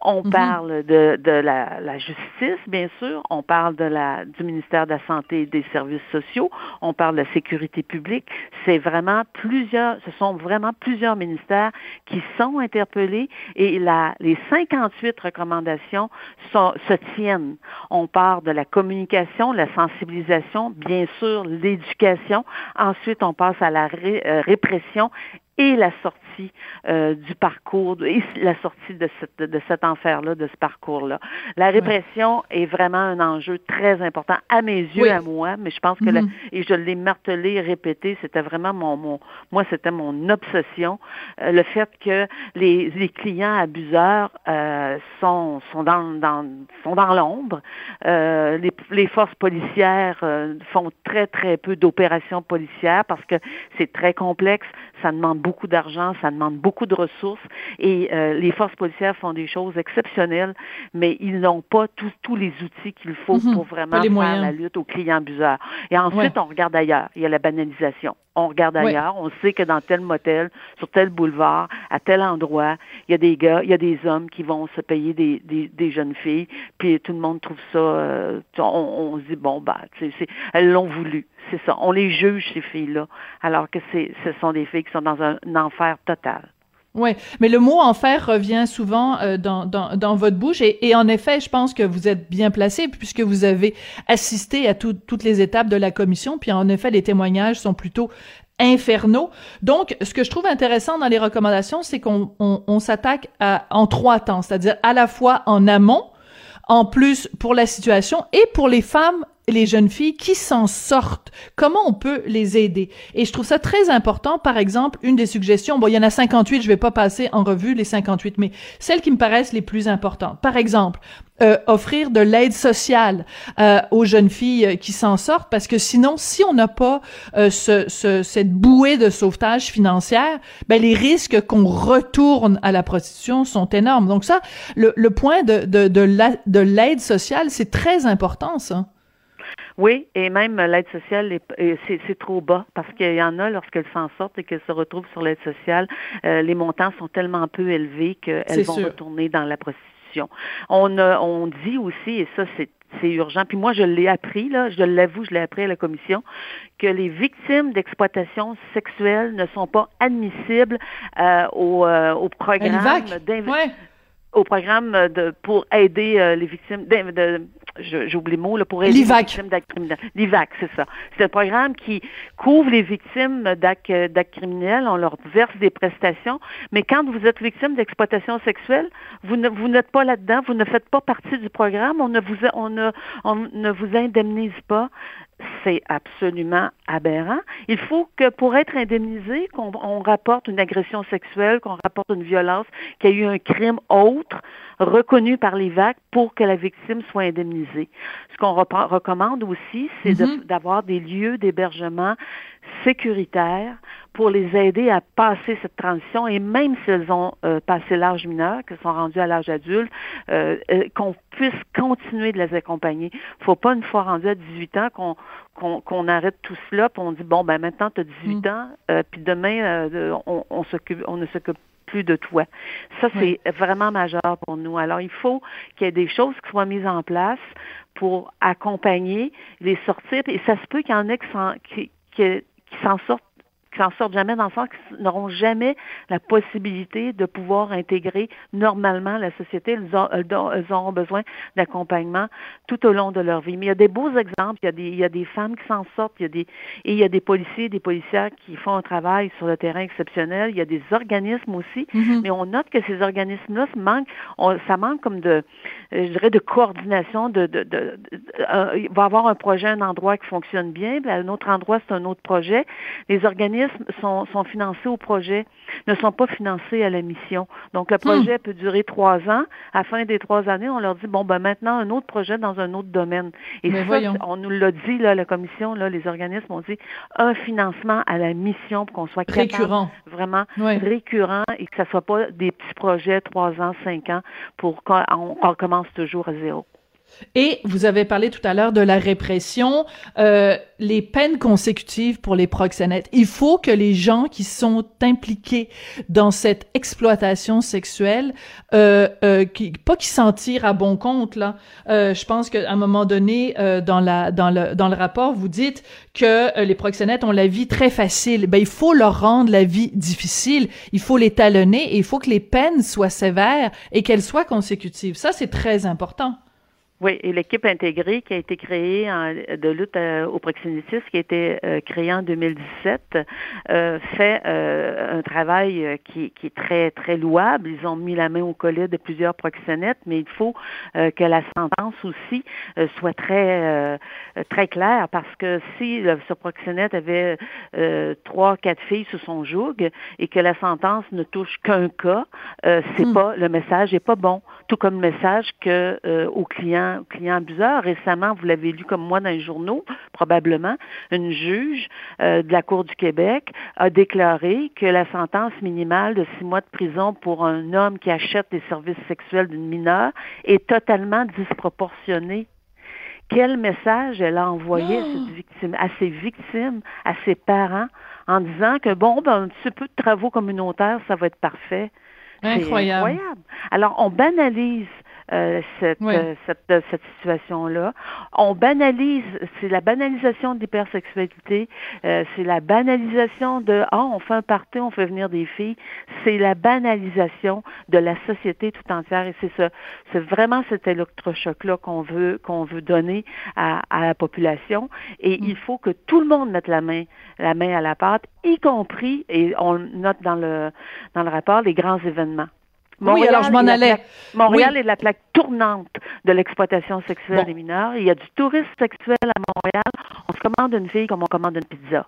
on mhm. parle de, de la, la, justice, bien sûr, on parle de la, du ministère de la Santé et des Services sociaux, on parle de la sécurité publique. C'est vraiment plusieurs, ce sont vraiment plusieurs ministères qui sont interpellés et la, les 58 recommandations sont, se tiennent. On parle de la communication, la sensibilisation, bien sûr, l'éducation. Ensuite, on passe à la euh, répression et la sortie euh, du parcours, et la sortie de, cette, de cet enfer-là, de ce parcours-là. La répression est vraiment un enjeu très important à mes yeux, à moi, mais je pense que, mm-hmm. et je l'ai martelé, répété, c'était vraiment mon, mon moi, c'était mon obsession, euh, le fait que les, les clients abuseurs euh, sont, sont dans, dans, sont dans l'ombre. Euh, les, les forces policières euh, font très, très peu d'opérations policières parce que c'est très complexe, ça demande beaucoup d'argent, ça demande beaucoup de ressources et euh, les forces policières font des choses exceptionnelles, mais ils n'ont pas tous les outils qu'il faut mhm. pour vraiment faire la lutte aux clients abuseurs. Et ensuite, on regarde ailleurs. Il y a la banalisation. On regarde ailleurs, on sait que dans tel motel, sur tel boulevard, à tel endroit, il y a des gars, il y a des hommes qui vont se payer des, des, jeunes filles, puis tout le monde trouve ça, euh, on, se dit, bon, bah, c'est, elles l'ont voulu, c'est ça. On les juge, ces filles-là, alors que ce sont des filles qui sont dans un enfer total. Oui, mais le mot enfer revient souvent euh, dans, dans, votre bouche et, en effet, je pense que vous êtes bien placé puisque vous avez assisté à toutes les étapes de la commission, puis en effet, les témoignages sont plutôt infernaux. Donc, ce que je trouve intéressant dans les recommandations, c'est qu'on on, on s'attaque en trois temps, c'est-à-dire à la fois en amont, en plus pour la situation et pour les femmes les jeunes filles qui s'en sortent. Comment on peut les aider? Et je trouve ça très important. Par exemple, une des suggestions, bon, il y en a 58, je vais pas passer en revue les 58, mais celles qui me paraissent les plus importantes. Par exemple, euh, offrir de l'aide sociale euh, aux jeunes filles euh, qui s'en sortent parce que sinon si on n'a pas ce, ce, cette bouée de sauvetage financière ben les risques qu'on retourne à la prostitution sont énormes. Donc ça le, le point de de de l'aide sociale c'est très important ça. Oui, et même l'aide sociale, c'est trop bas parce qu'il y en a, lorsqu'elles s'en sortent et qu'elles se retrouvent sur l'aide sociale, euh, les montants sont tellement peu élevés qu'elles vont retourner dans la prostitution. On, on dit aussi, et ça c'est c'est urgent. Puis moi, je l'ai appris, là, je l'avoue, je l'ai appris à la commission, que les victimes d'exploitation sexuelle ne sont pas admissibles euh, au, euh, au programme au programme de, pour aider euh, les victimes de, j'oublie le mot, là, pour aider les victimes d'actes criminels. L'IVAC, c'est ça. C'est un programme qui couvre les victimes d'actes, criminels, on leur verse des prestations, mais quand vous êtes victime d'exploitation sexuelle, vous ne, vous n'êtes pas là-dedans, vous ne faites pas partie du programme, on ne vous, on ne, on ne vous indemnise pas c'est absolument aberrant. Il faut que pour être indemnisé, qu'on on rapporte une agression sexuelle, qu'on rapporte une violence, qu'il y a eu un crime autre reconnu par l'IVAC pour que la victime soit indemnisée. Ce qu'on recommande aussi, c'est mm-hmm. d'avoir des lieux d'hébergement sécuritaires pour les aider à passer cette transition et même si elles ont euh, passé l'âge mineur, qu'elles sont rendues à l'âge adulte, euh, euh, qu'on puisse continuer de les accompagner. Il faut pas une fois rendu à 18 ans qu'on qu'on arrête tout cela, puis on dit bon ben maintenant tu as 18 mm. ans, puis demain on, on s'occupe on ne s'occupe plus de toi. Ça, c'est vraiment majeur pour nous. Alors, il faut qu'il y ait des choses qui soient mises en place pour accompagner les sortir. Et ça se peut qu'il y en ait qui, qui, qui s'en sortent qui s'en sortent jamais dans le sens qu'ils n'auront jamais la possibilité de pouvoir intégrer normalement la société. Ils, auront besoin d'accompagnement tout au long de leur vie. Mais il y a des beaux exemples. Il y a des, il y a des femmes qui s'en sortent. Il y a des, et il y a des policiers, des policières qui font un travail sur le terrain exceptionnel. Il y a des organismes aussi. Mm-hmm. Mais on note que ces organismes-là manquent, ça manque comme de, je dirais, de coordination. De, de, de, euh, il va y avoir un projet, un endroit qui fonctionne bien. Puis à un autre endroit, c'est un autre projet. Les organismes sont, sont financés au projet, ne sont pas financés à la mission. Donc, le projet hmm. peut durer trois ans. À la fin des trois années, on leur dit, bon, ben maintenant, un autre projet dans un autre domaine. Et ça, on nous l'a dit, là, la commission, là, les organismes ont dit, un financement à la mission pour qu'on soit récurrent. vraiment récurrent et que ça soit pas des petits projets, trois ans, cinq ans, pour qu'on commence toujours à zéro. Et vous avez parlé tout à l'heure de la répression, euh, les peines consécutives pour les proxénètes. Il faut que les gens qui sont impliqués dans cette exploitation sexuelle, euh, euh, qui, pas qui s'en tirent à bon compte là. Euh, je pense qu'à un moment donné, euh, dans la dans le dans le rapport, vous dites que euh, les proxénètes ont la vie très facile. Ben il faut leur rendre la vie difficile. Il faut les talonner et il faut que les peines soient sévères et qu'elles soient consécutives. Ça c'est très important. Oui, et l'équipe intégrée qui a été créée en, de lutte euh, au proxénétisme, qui a été euh, créée en 2017, euh, fait un travail qui, qui, est très, très louable. Ils ont mis la main au collet de plusieurs proxénètes, mais il faut que la sentence aussi soit très, très claire, parce que si ce proxénète avait trois, quatre filles sous son joug et que la sentence ne touche qu'un cas, c'est hmm. pas, le message est pas bon. Tout comme le message que aux clients client, abuseur. Récemment, vous l'avez lu comme moi dans les journaux, probablement, une juge euh, de la Cour du Québec a déclaré que la sentence minimale de six mois de prison pour un homme qui achète des services sexuels d'une mineure est totalement disproportionnée quel message elle a envoyé à, cette victime, à ses victimes, à ses parents, en disant que bon, ben, un petit peu de travaux communautaires, ça va être parfait. Incroyable. incroyable. Alors, on banalise euh, cette, euh, cette, euh, cette situation-là. On banalise, c'est la banalisation de l'hypersexualité, c'est la banalisation de ah on fait un party, on fait venir des filles, c'est la banalisation de la société tout entière. Et c'est ça, c'est vraiment cet électrochoc-là qu'on veut qu'on veut donner à, à la population. Et mm. il faut que tout le monde mette la main la main à la pâte, y compris et on note dans le dans le rapport les grands événements oui, alors je m'en allais. Montréal est la plaque tournante de l'exploitation sexuelle des mineurs. Il y a du tourisme sexuel à Montréal. On se commande une fille comme on commande une pizza.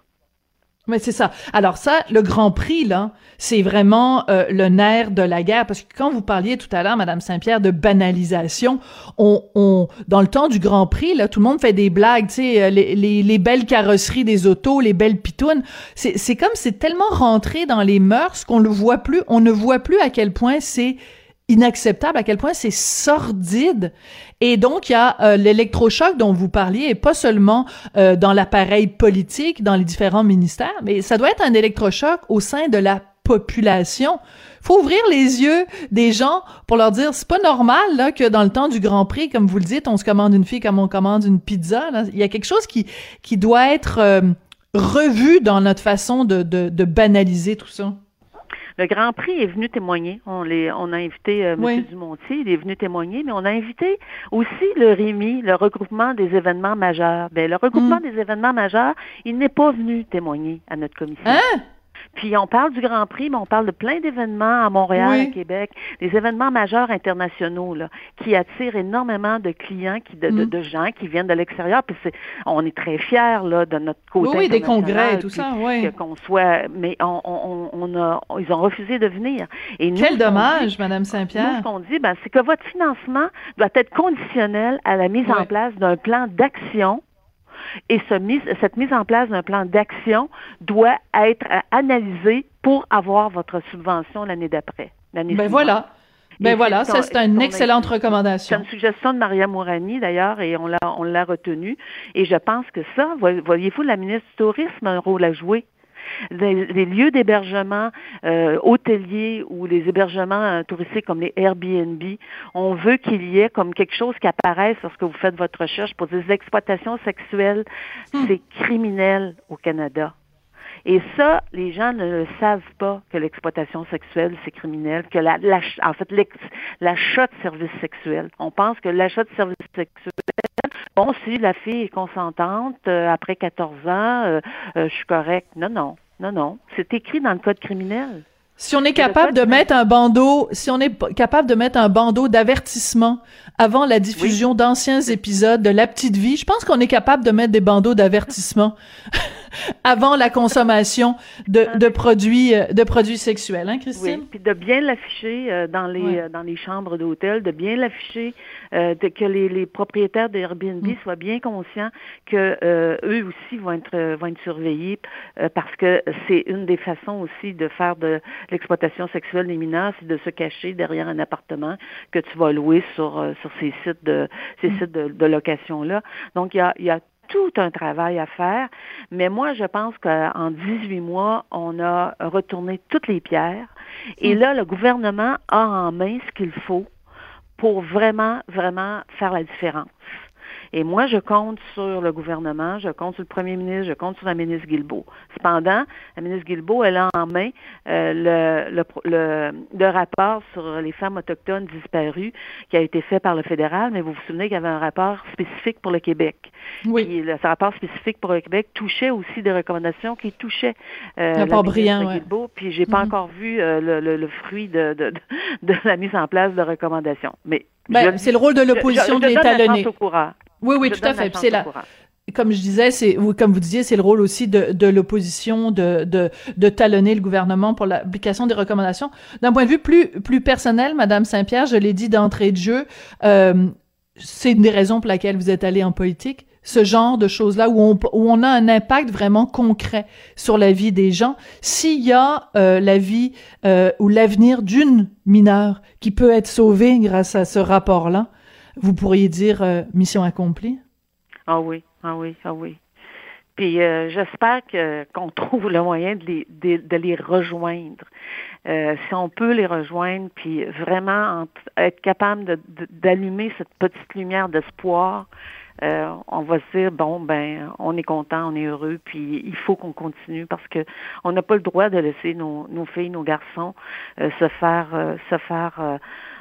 Mais c'est ça. Alors ça, le Grand Prix là, c'est vraiment euh, le nerf de la guerre parce que quand vous parliez tout à l'heure, Madame Saint-Pierre, de banalisation, on, on, dans le temps du Grand Prix là, tout le monde fait des blagues, tu sais, euh, les, les, les, belles carrosseries des autos, les belles pitounes. C'est, c'est comme c'est tellement rentré dans les mœurs qu'on le voit plus, on ne voit plus à quel point c'est inacceptable, à quel point c'est sordide. Et donc, il y a euh, l'électrochoc dont vous parliez, et pas seulement euh, dans l'appareil politique, dans les différents ministères, mais ça doit être un électrochoc au sein de la population. Faut ouvrir les yeux des gens pour leur dire c'est pas normal là que dans le temps du Grand Prix, comme vous le dites, on se commande une fille comme on commande une pizza. Là. Il y a quelque chose qui qui doit être euh, revu dans notre façon de, de, de banaliser tout ça. Le Grand Prix est venu témoigner. On, les, on a invité euh, M. Dumontier, il est venu témoigner, mais on a invité aussi le RIMI, le regroupement des événements majeurs. Ben, le regroupement mm. des événements majeurs, il n'est pas venu témoigner à notre commission. Hein? Puis on parle du Grand Prix, mais on parle de plein d'événements à Montréal, à Québec, des événements majeurs internationaux là, qui attirent énormément de clients, qui, de, de, mm. gens qui viennent de l'extérieur. Puis c'est, on est très fiers là de notre côté. Oui, des congrès et tout ça, oui. Qu'on soit, mais on, on, on a, ils ont refusé de venir. Et nous, Quel dommage, Madame Saint-Pierre. Nous, ce qu'on dit, ben, c'est que votre financement doit être conditionnel à la mise en place d'un plan d'action et cette mise en place d'un plan d'action doit être analysée pour avoir votre subvention l'année d'après. Ben voilà. Ben voilà, ça c'est une excellente recommandation. C'est une suggestion de Maria Mourani d'ailleurs et on l'a on l'a retenue et je pense que ça, voyez-vous, la ministre du Tourisme a un rôle à jouer les, lieux d'hébergement euh, hôteliers ou les hébergements euh, touristiques comme les Airbnb, on veut qu'il y ait comme quelque chose qui apparaisse lorsque vous faites votre recherche pour des exploitations sexuelles. Hmm. C'est criminel au Canada. Et ça, les gens ne le savent pas que l'exploitation sexuelle, c'est criminel, que la, en fait, l'achat de services sexuels. On pense que l'achat de services sexuels, bon, si la fille est consentante, euh, après 14 ans, euh, euh, je suis correcte. Non, non, non, non. C'est écrit dans le code criminel. Si on est capable de mettre un bandeau, si on est capable de mettre un bandeau d'avertissement avant la diffusion d'anciens épisodes de La Petite Vie, je pense qu'on est capable de mettre des bandeaux d'avertissement avant la consommation de, de, ah. produits euh, de produits sexuels, hein, Christine? Oui, puis de bien l'afficher euh, dans les euh, dans les chambres d'hôtel, de bien l'afficher, de que les, les propriétaires d'Airbnb mm. soient bien conscients que eux aussi vont être vont être surveillés parce que c'est une des façons aussi de faire de l'exploitation sexuelle des mineurs, c'est de se cacher derrière un appartement que tu vas louer sur, sur ces sites de ces mm. sites de, location-là. Donc, il y a, il y a tout un travail à faire, mais moi, je pense qu'en 18 mois, on a retourné toutes les pierres. Et mm. là, le gouvernement a en main ce qu'il faut pour vraiment, vraiment faire la différence. Et moi, je compte sur le gouvernement, je compte sur le premier ministre, je compte sur la ministre Guilbeault. Cependant, la ministre Guilbeault, elle a en main euh, le, le, le, rapport sur les femmes autochtones disparues qui a été fait par le fédéral, mais vous vous souvenez qu'il y avait un rapport spécifique pour le Québec. Oui. Puis, ce rapport spécifique pour le Québec touchait aussi des recommandations qui touchaient euh, la ministre Guilbeault, puis j'ai pas mm-hmm. encore vu euh, le, le, fruit de, de, de, la mise en place de recommandations. Mais ben, c'est le rôle de l'opposition de l'étalonner. Oui, oui, tout à fait. C'est là. Comme je disais, c'est comme vous disiez, c'est le rôle aussi de, de l'opposition de, de, de talonner le gouvernement pour l'application des recommandations. D'un point de vue plus plus personnel, Madame Saint-Pierre, je l'ai dit d'entrée de jeu, euh, c'est une des raisons pour laquelle vous êtes allée en politique ce genre de choses-là où on, où on a un impact vraiment concret sur la vie des gens. S'il y a euh, la vie euh, ou l'avenir d'une mineure qui peut être sauvée grâce à ce rapport-là, vous pourriez dire euh, mission accomplie? Ah oui, ah oui, ah oui. Puis j'espère que qu'on trouve le moyen de les de, les rejoindre. Si on peut les rejoindre, puis vraiment être capable d'allumer cette petite lumière d'espoir, on va se dire bon ben on est content, on est heureux, puis il faut qu'on continue parce que on n'a pas le droit de laisser nos, nos filles, nos garçons se faire se faire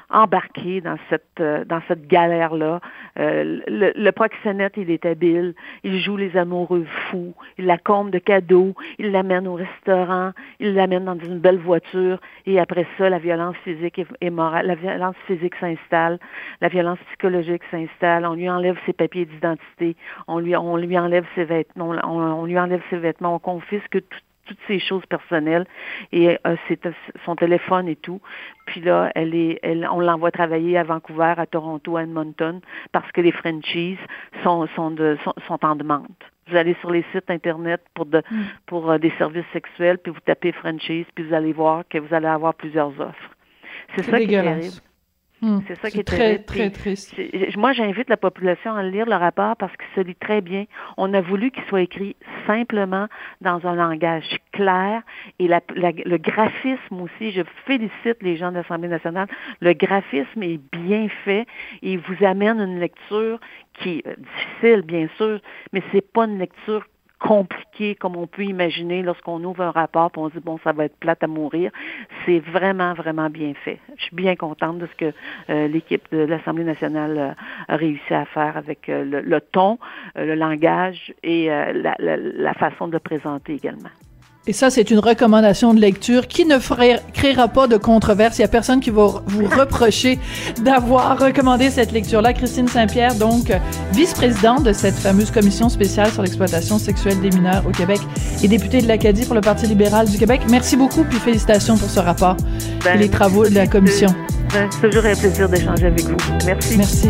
embarqué dans cette euh, dans cette galère là. Euh, le, le, proxénète, il est habile, il joue les amoureux fous, il la comble de cadeaux, il l'amène au restaurant, il l'amène dans une belle voiture et après ça, la violence physique et, morale, la violence physique s'installe, la violence psychologique s'installe, on lui enlève ses papiers d'identité, on lui on lui enlève ses vêtements, on, on lui enlève ses vêtements, on confisque tout toutes ces choses personnelles et euh, c'est son téléphone et tout. Puis là, elle est, elle, on l'envoie travailler à Vancouver, à Toronto, à Edmonton parce que les franchises sont sont, de, sont, en demande. Vous allez sur les sites internet pour de, mm. pour euh, des services sexuels, puis vous tapez franchise, puis vous allez voir que vous allez avoir plusieurs offres. C'est ça qui est terrible. Hmm. c'est ça qui est très, très, triste. Moi, j'invite la population à lire le rapport parce qu'il se lit très bien. On a voulu qu'il soit écrit simplement dans un langage clair et la, le graphisme aussi. Je félicite les gens de l'Assemblée nationale. Le graphisme est bien fait et il vous amène une lecture qui est difficile, bien sûr, mais c'est pas une lecture compliqué comme on peut imaginer lorsqu'on ouvre un rapport et on dit bon ça va être plate à mourir. C'est vraiment vraiment bien fait. Je suis bien contente de ce que euh, l'équipe de l'Assemblée nationale euh, a réussi à faire avec euh, le, ton, le langage et la, la façon de le présenter également. Et ça, c'est une recommandation de lecture qui ne créera pas de controverse. Il n'y a personne qui va vous reprocher d'avoir recommandé cette lecture-là. Christine Saint-Pierre, donc vice-présidente de cette fameuse commission spéciale sur l'exploitation sexuelle des mineurs au Québec et députée de l'Acadie pour le Parti libéral du Québec. Merci beaucoup, puis félicitations pour ce rapport et ben, les travaux de la commission. C'est toujours un plaisir d'échanger avec vous. Merci. Merci.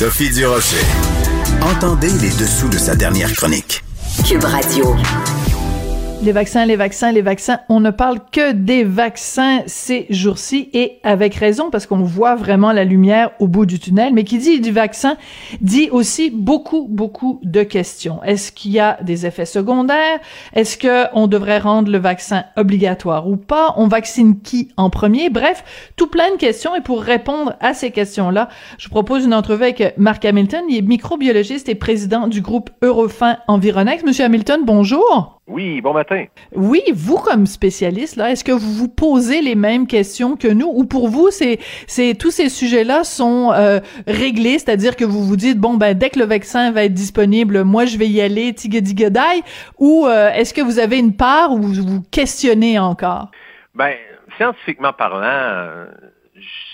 Sophie Durocher. Entendez les dessous de sa dernière chronique. Cube Radio. Les vaccins, les vaccins, les vaccins. On ne parle que des vaccins ces jours-ci et avec raison parce qu'on voit vraiment la lumière au bout du tunnel. Mais qui dit du vaccin dit aussi beaucoup, beaucoup de questions. Est-ce qu'il y a des effets secondaires? Est-ce que on devrait rendre le vaccin obligatoire ou pas? On vaccine qui en premier? Bref, tout plein de questions. Et pour répondre à ces questions-là, je propose une entrevue avec Marc Hamilton. Il est microbiologiste et président du groupe Eurofin Environex. Monsieur Hamilton, bonjour. Oui, bon matin. Oui, vous comme spécialiste là, est-ce que vous vous posez les mêmes questions que nous? Ou pour vous c'est c'est tous ces sujets-là sont euh, réglés, c'est-à-dire que vous vous dites bon ben dès que le vaccin va être disponible, moi je vais y aller tigadigadai ou euh, est-ce que vous avez une part où vous vous questionnez encore? Ben scientifiquement parlant,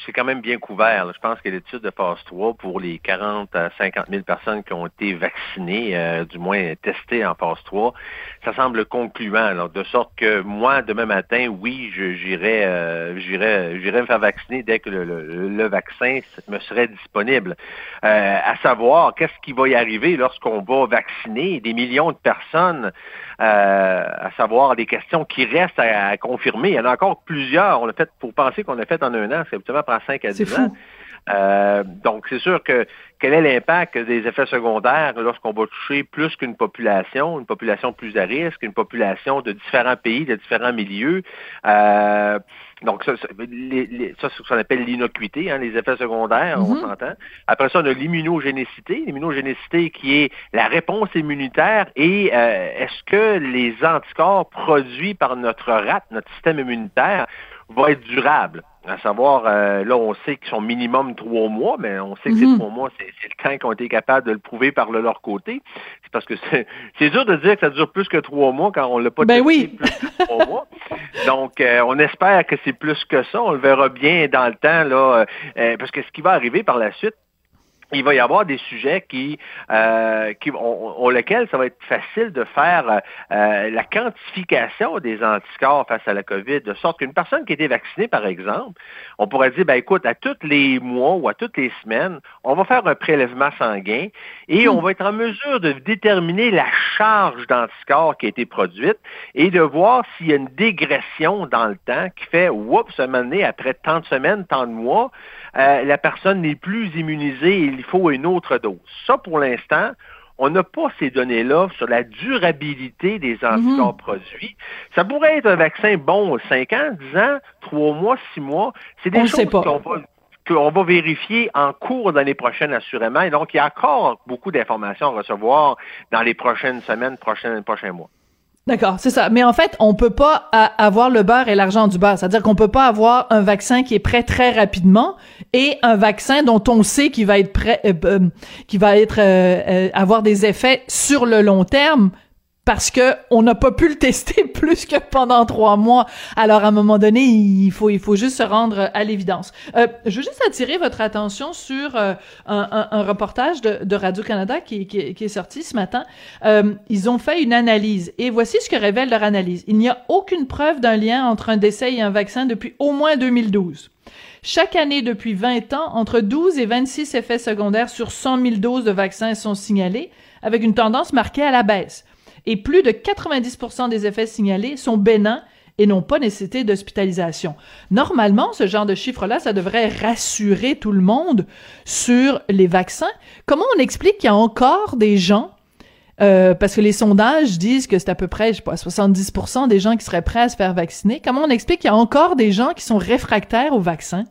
c'est quand même bien couvert. Je pense que l'étude de phase 3 pour les 40 à 50 000 personnes qui ont été vaccinées, euh, du moins testées en phase 3, ça semble concluant. de sorte que moi, demain matin, oui, j'irai euh, j'irai j'irai me faire vacciner dès que le, vaccin me serait disponible. Euh, à savoir, qu'est-ce qui va y arriver lorsqu'on va vacciner des millions de personnes, à savoir des questions qui restent à, confirmer. Il y en a encore plusieurs. On a fait pour penser qu'on a fait en un an, c'est absolument 5 à 10 ans. Euh, donc, c'est sûr que quel est l'impact des effets secondaires lorsqu'on va toucher plus qu'une population, une population plus à risque, une population de différents pays, de différents milieux? Euh, donc, ça, ça, c'est ce qu'on appelle l'innocuité, hein, les effets secondaires, on mm-hmm. s'entend. Après ça, on a l'immunogénicité, l'immunogénicité qui est la réponse immunitaire et euh, est-ce que les anticorps produits par notre rat, notre système immunitaire, vont être durables? À savoir, euh, là, on sait qu'ils sont minimum trois mois, mais on sait que ces mhm. trois mois, c'est le temps qu'ils ont été capables de le prouver par le leur côté. C'est parce que c'est dur de dire que ça dure plus que trois mois quand on l'a pas ben oui. plus que trois mois. Donc, euh, on espère que c'est plus que ça. On le verra bien dans le temps, là, euh, parce que ce qui va arriver par la suite, il va y avoir des sujets qui, euh, qui ont, lesquels ça va être facile de faire euh, la quantification des anticorps face à la COVID, de sorte qu'une personne qui a été vaccinée, par exemple, on pourrait dire, ben écoute, à tous les mois ou à toutes les semaines, on va faire un prélèvement sanguin et hmm. on va être en mesure de déterminer la charge d'anticorps qui a été produite et de voir s'il y a une dégression dans le temps qui fait, oups, un moment donné, après tant de semaines, tant de mois, euh, la personne n'est plus immunisée et il faut une autre dose. Ça, pour l'instant, on n'a pas ces données-là sur la durabilité des mhm. anticorps produits. Ça pourrait être un vaccin bon 5 ans, 10 ans, 3 mois, 6 mois. C'est des choses qu'on va vérifier en cours d'année prochaine, assurément. Et donc, il y a encore beaucoup d'informations à recevoir dans les prochaines semaines, prochains, prochains mois. D'accord, c'est ça. Mais en fait, on peut pas avoir le beurre et l'argent du beurre. C'est-à-dire qu'on peut pas avoir un vaccin qui est prêt très rapidement et un vaccin dont on sait qu'il va être prêt, euh, euh, va être euh, avoir des effets sur le long terme parce que on n'a pas pu le tester plus que pendant trois mois. Alors à un moment donné, il faut il faut juste se rendre à l'évidence. Euh, je veux juste attirer votre attention sur euh, un, un, reportage de, de Radio Canada qui, qui, qui, est sorti ce matin. Euh, ils ont fait une analyse et voici ce que révèle leur analyse. Il n'y a aucune preuve d'un lien entre un décès et un vaccin depuis au moins 2012. Chaque année depuis 20 ans, entre 12 et 26 effets secondaires sur 100 000 doses de vaccins sont signalés, avec une tendance marquée à la baisse et plus de 90% des effets signalés sont bénins et n'ont pas nécessité d'hospitalisation. Normalement, ce genre de chiffre-là, ça devrait rassurer tout le monde sur les vaccins. Comment on explique qu'il y a encore des gens euh, parce que les sondages disent que c'est à peu près, je sais pas, 70% des gens qui seraient prêts à se faire vacciner. Comment on explique qu'il y a encore des gens qui sont réfractaires au vaccin?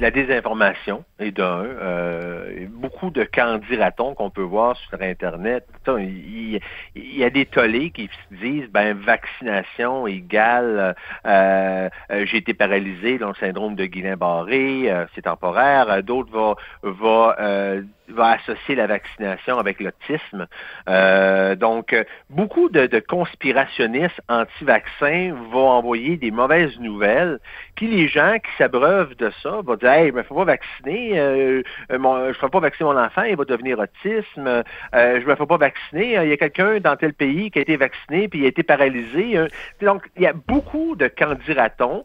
La désinformation et d'un euh, beaucoup de candidatons qu'on peut voir sur internet. Il, y a des tollés qui se disent ben vaccination égale euh, euh, j'ai été paralysé dans le syndrome de Guillain-Barré c'est temporaire. D'autres vont va associer la vaccination avec l'autisme. Euh, donc, beaucoup de, conspirationnistes anti-vaccins vont envoyer des mauvaises nouvelles, puis les gens qui s'abreuvent de ça vont dire, hey, je me fais pas vacciner, euh, mon, je ferai pas vacciner mon enfant, il va devenir autisme, euh, je me fais pas vacciner, il y a quelqu'un dans tel pays qui a été vacciné puis il a été paralysé. Donc, il y a beaucoup de candidatons.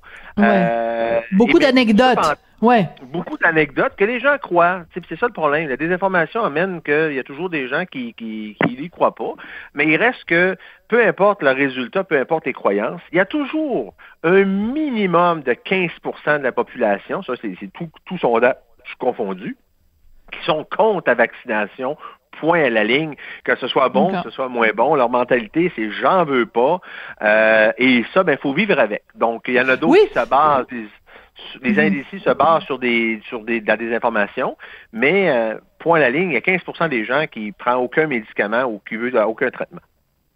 beaucoup d'anecdotes Ouais. Beaucoup d'anecdotes que les gens croient. C'est ça le problème. La désinformation amène qu'il y a toujours des gens qui qui, qui croient pas. Mais il reste que, peu importe le résultat, peu importe les croyances, il y a toujours un minimum de 15% de la population, ça c'est tout, tout sondage confondu, qui sont contre la vaccination point à la ligne, que ce soit bon, que ce soit moins bon. Leur mentalité, c'est j'en veux pas. Euh, et ça, ben, faut vivre avec. Donc, il y en a d'autres qui se basent, les mhm. indécis se basent sur des sur des, des informations, mais euh, point à la ligne, il y a 15% des gens qui ne prennent aucun médicament ou qui veulent aucun traitement.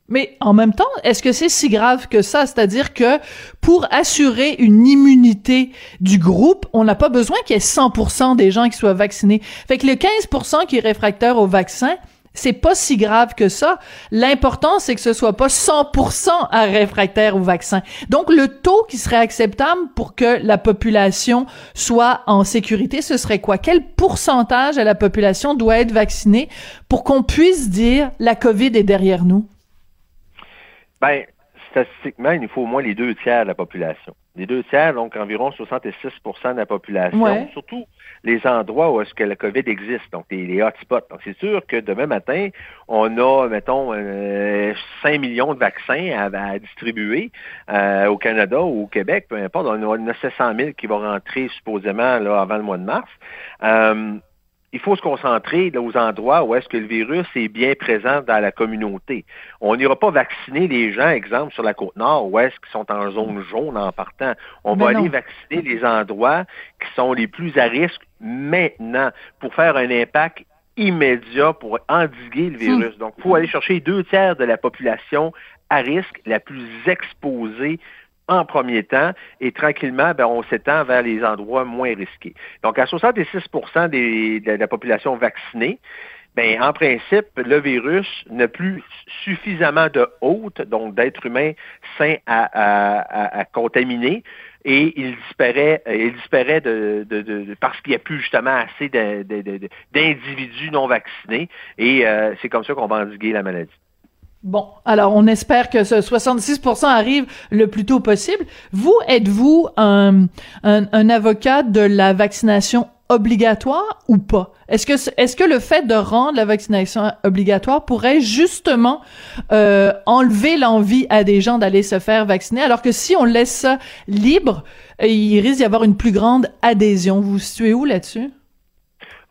Mais en même temps, est-ce que c'est si grave que ça? C'est-à-dire que pour assurer une immunité du groupe, on n'a pas besoin qu'il y ait 100% des gens qui soient vaccinés. Fait que le 15% qui est réfractaire au vaccin, c'est pas si grave que ça. L'important, c'est que ce soit pas 100% à réfractaire au vaccin. Donc, le taux qui serait acceptable pour que la population soit en sécurité, ce serait quoi? Quel pourcentage de la population doit être vaccinée pour qu'on puisse dire la COVID est derrière nous? Ben, statistiquement, il nous faut au moins les deux tiers de la population. Les deux tiers, donc environ 66% de la population, surtout les endroits où est-ce que la COVID existe, donc les, hotspots. Donc, c'est sûr que demain matin, on a, mettons, 5 euh, millions de vaccins à, distribuer euh, au Canada ou au Québec, peu importe. On a 700 000 qui vont rentrer supposément là, avant le mois de mars. Euh, il faut se concentrer aux endroits où est-ce que le virus est bien présent dans la communauté. On n'ira pas vacciner les gens, exemple, sur la côte nord, où est-ce qu'ils sont en zone jaune en partant. On va aller vacciner les endroits qui sont les plus à risque maintenant pour faire un impact immédiat pour endiguer le hmm. virus. Donc, il faut aller chercher deux tiers de la population à risque, la plus exposée en premier temps et tranquillement, ben, on s'étend vers les endroits moins risqués. Donc, à 66 des, de la population vaccinée, ben, en principe, le virus n'a plus suffisamment de hôtes, donc d'êtres humains sains à, contaminer, et il disparaît, il disparaît parce qu'il n'y a plus justement assez d'individus non vaccinés, et euh, c'est comme ça qu'on va endiguer la maladie. Bon, alors on espère que ce 66% arrive le plus tôt possible. Vous, êtes-vous un, un, avocat de la vaccination obligatoire ou pas? Est-ce que, est-ce que le fait de rendre la vaccination obligatoire pourrait justement euh, enlever l'envie à des gens d'aller se faire vacciner, alors que si on laisse ça libre, il risque d'y avoir une plus grande adhésion. Vous vous situez où là-dessus?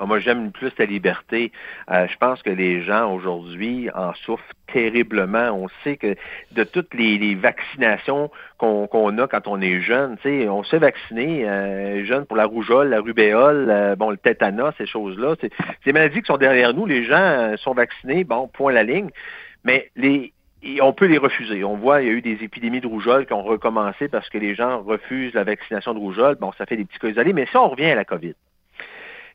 Ah, moi, j'aime plus la liberté. Euh, je pense que les gens aujourd'hui en souffrent terriblement. On sait que de toutes les, vaccinations qu'on a quand on est jeune, on s'est vacciné euh, jeune pour la rougeole, la rubéole, euh, bon, le tétanos, ces choses-là. Des maladies qui sont derrière nous. Les gens sont vaccinés, bon, point la ligne. Mais les, on peut les refuser. On voit, il y a eu des épidémies de rougeole qui ont recommencé parce que les gens refusent la vaccination de rougeole. Bon, ça fait des petits cas isolés. Mais si on revient à la COVID,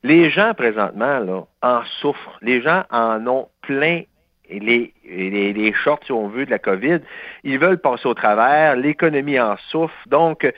les gens, présentement, là, en souffrent. Les gens en ont plein les, les, les shorts, si on veut, de la COVID. Ils veulent passer au travers. L'économie en souffre. Donc,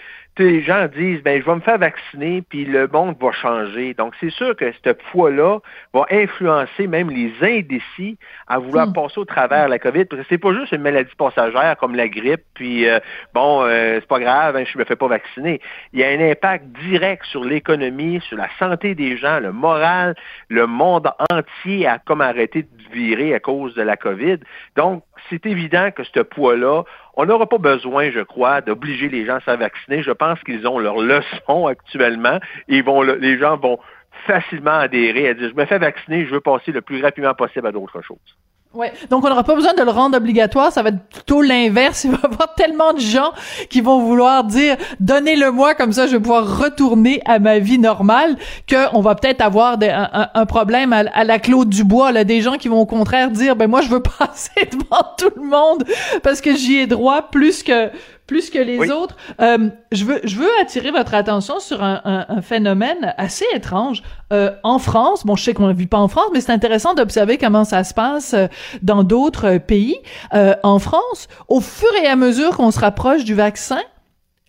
les gens disent, ben, je vais me faire vacciner, puis le monde va changer. Donc, c'est sûr que cette foi-là va influencer même les indécis à vouloir hmm. passer au travers la COVID, parce que c'est pas juste une maladie passagère comme la grippe, puis euh, bon, euh, c'est pas grave, hein, je me fais pas vacciner. Il y a un impact direct sur l'économie, sur la santé des gens, le moral, le monde entier a comme arrêté de virer à cause de la COVID. Donc, c'est évident que ce poids-là, on n'aura pas besoin, je crois, d'obliger les gens à se vacciner. Je pense qu'ils ont leur leçon actuellement. Ils vont, les gens vont facilement adhérer à dire, je me fais vacciner, je veux passer le plus rapidement possible à d'autres choses. Ouais. Donc, on n'aura pas besoin de le rendre obligatoire. Ça va être plutôt l'inverse. Il va y avoir tellement de gens qui vont vouloir dire, donnez-le-moi, comme ça, je vais pouvoir retourner à ma vie normale, qu'on va peut-être avoir un, problème à, la Claude Dubois, là, des gens qui vont au contraire dire, ben, moi, je veux passer devant tout le monde parce que j'y ai droit plus que, plus que les autres. Euh, je veux je veux attirer votre attention sur un, un, un phénomène assez étrange euh, en France. Bon, je sais qu'on ne vit pas en France, mais c'est intéressant d'observer comment ça se passe euh, dans d'autres pays. Euh, en France, au fur et à mesure qu'on se rapproche du vaccin,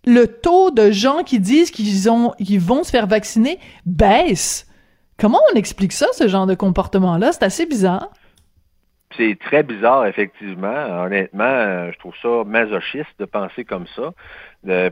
le taux de gens qui disent qu'ils ont qu'ils vont se faire vacciner baisse. Comment on explique ça, ce genre de comportement-là? C'est assez bizarre. C'est très bizarre, effectivement. Honnêtement, euh, je trouve ça masochiste de penser comme ça.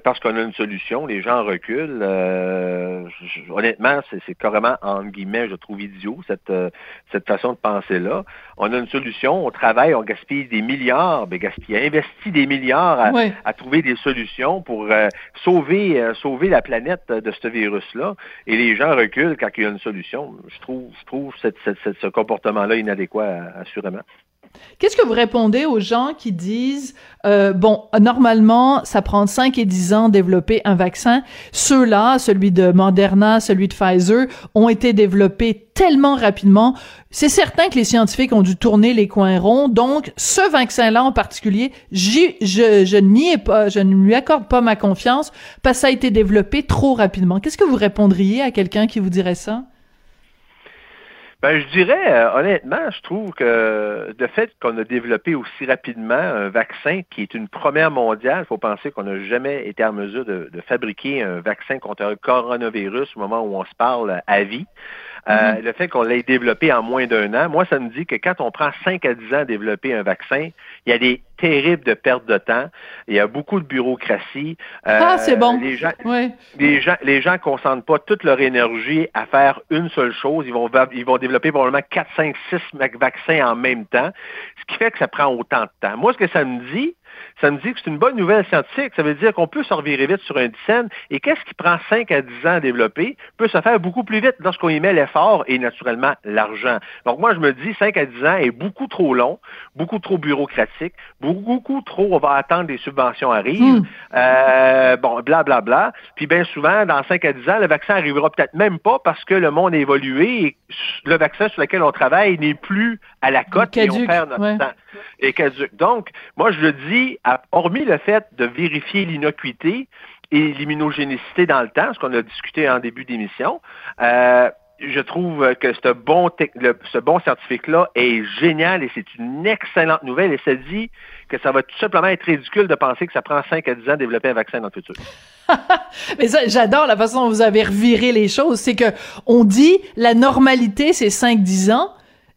Parce qu'on a une solution, les gens reculent. Euh, honnêtement, c'est carrément, entre guillemets, je trouve idiot, cette, euh, cette façon de penser-là. On a une solution, on travaille, on gaspille des milliards, ben, gaspille, investit des milliards à, trouver des solutions pour euh, sauver, sauver la planète de ce virus-là. Et les gens reculent quand il y a une solution. Je trouve, je trouve ce comportement-là inadéquat, assurément. Qu'est-ce que vous répondez aux gens qui disent euh, bon, normalement, ça prend 5 et 10 ans développer un vaccin. Ceux-là, celui de Moderna, celui de Pfizer, ont été développés tellement rapidement. C'est certain que les scientifiques ont dû tourner les coins ronds. Donc, ce vaccin-là en particulier, je, je n'y ai pas, je ne lui accorde pas ma confiance parce que ça a été développé trop rapidement. Qu'est-ce que vous répondriez à quelqu'un qui vous dirait ça? Ben, je dirais, euh, honnêtement, je trouve que le fait qu'on a développé aussi rapidement un vaccin qui est une première mondiale, il faut penser qu'on n'a jamais été en mesure de, fabriquer un vaccin contre un coronavirus au moment où on se parle à vie. Euh, mm-hmm. Le fait qu'on l'ait développé en moins d'un an, moi, ça me dit que quand on prend 5 à 10 ans à développer un vaccin, il y a des terribles de perte de temps. Il y a beaucoup de bureaucratie. Euh, ah, c'est bon. Les gens, les gens, les gens concentrent pas toute leur énergie à faire une seule chose. Ils vont, ils vont développer probablement 4, 5, 6 vaccins en même temps, ce qui fait que ça prend autant de temps. Moi, ce que ça me dit, ça me dit que c'est une bonne nouvelle scientifique. Ça veut dire qu'on peut se revirer vite sur un dizaine. Et qu'est-ce qui prend 5 à 10 ans à développer peut se faire beaucoup plus vite lorsqu'on y met l'effort et naturellement l'argent. Donc moi, je me dis 5 à 10 ans est beaucoup trop long, beaucoup trop bureaucratique, beaucoup, trop on va attendre des subventions arrivent. Hmm. Euh, bon, blablabla. Bla, bla. Puis bien souvent, dans 5 à 10 ans, le vaccin arrivera peut-être même pas parce que le monde a évolué et le vaccin sur lequel on travaille n'est plus à la cote et on perd notre temps. Et caduque. Donc, moi, je le dis, hormis le fait de vérifier l'innocuité et l'immunogénicité dans le temps, ce qu'on a discuté en début d'émission, euh, je trouve que ce bon, ce bon scientifique-là est génial et c'est une excellente nouvelle et ça dit que ça va tout simplement être ridicule de penser que ça prend 5 à 10 ans de développer un vaccin dans le futur. Mais ça, j'adore la façon dont vous avez reviré les choses. C'est que on dit la normalité, c'est 5-10 ans.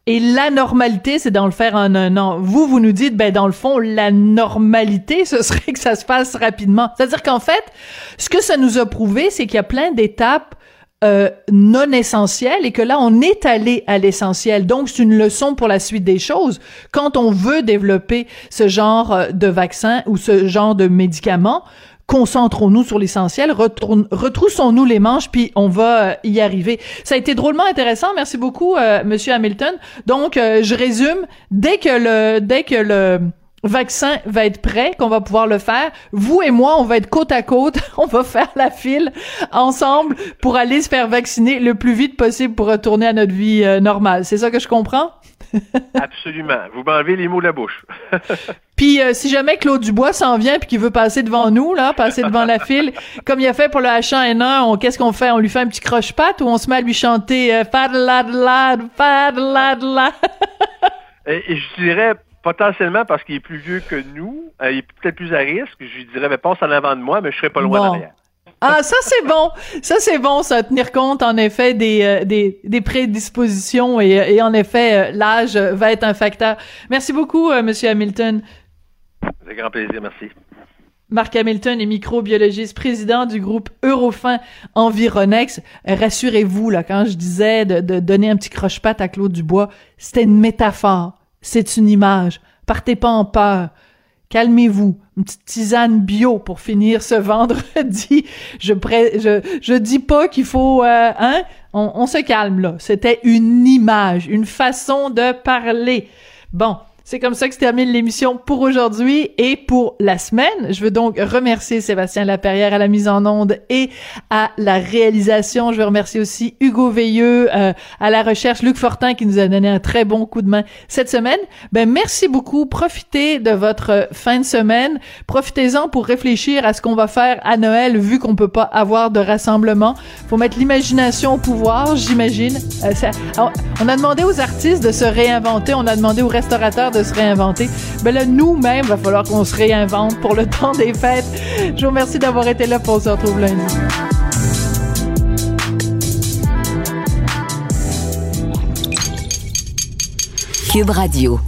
Et la normalité, c'est d'en le faire en un an. Vous, vous nous dites, ben dans le fond, la normalité, ce serait que ça se passe rapidement. C'est-à-dire qu'en fait, ce que ça nous a prouvé, c'est qu'il y a plein d'étapes euh, non essentielles et que là, on est allé à l'essentiel. Donc, c'est une leçon pour la suite des choses. Quand on veut développer ce genre euh, de vaccin ou ce genre de médicament, concentrons-nous sur l'essentiel, retroussons-nous les manches, puis on va euh, y arriver. Ça a été drôlement intéressant. Merci beaucoup, euh, Monsieur Hamilton. Donc, euh, je résume. Dès que le, dès que le vaccin va être prêt, qu'on va pouvoir le faire, vous et moi, on va être côte à côte, on va faire la file ensemble pour aller se faire vacciner le plus vite possible pour retourner à notre vie normale. C'est ça que je comprends? Absolument. Vous m'enlevez les mots de la bouche. puis euh, si jamais Claude Dubois s'en vient puis qu'il veut passer devant nous, là, passer devant la file, comme il a fait pour le H1N1, on, qu'est-ce qu'on fait? On lui fait un petit croche-patte ou on se met à lui chanter euh, Fadladlad, Fadladlad? Et je dirais potentiellement parce qu'il est plus vieux que nous, euh, il est peut-être plus à risque, je lui dirais, mais passe en avant de moi, mais je serais pas loin derrière. Ah, ça c'est bon. Ça c'est bon, ça tenir compte en effet des euh, des, des, prédispositions et, et en effet euh, l'âge va être un facteur. Merci beaucoup, euh, Monsieur Hamilton. Avec grand plaisir, merci. Marc Hamilton est microbiologiste, président du groupe Eurofin Environex. Rassurez-vous, là, quand je disais de, de donner un petit croche-patte à Claude Dubois, c'était une métaphore. C'est une image. Partez pas en peur. Calmez-vous. Une petite tisane bio pour finir ce vendredi. Je je, je dis pas qu'il faut, euh, hein? On, on se calme là. C'était une image, une façon de parler. Bon. C'est comme ça que se termine l'émission pour aujourd'hui et pour la semaine. Je veux donc remercier Sébastien Laperrière à la mise en onde et à la réalisation. Je veux remercier aussi Hugo Veilleux euh, à la recherche, Luc Fortin qui nous a donné un très bon coup de main cette semaine. Ben merci beaucoup. Profitez de votre fin de semaine. Profitez-en pour réfléchir à ce qu'on va faire à Noël vu qu'on peut pas avoir de rassemblement. Faut mettre l'imagination au pouvoir, j'imagine. Euh, on a demandé aux artistes de se réinventer. On a demandé aux restaurateurs de se réinventer. Ben là, nous-mêmes, va falloir qu'on se réinvente pour le temps des fêtes. Je vous remercie d'avoir été là. pour se retrouve lundi. Cube Radio.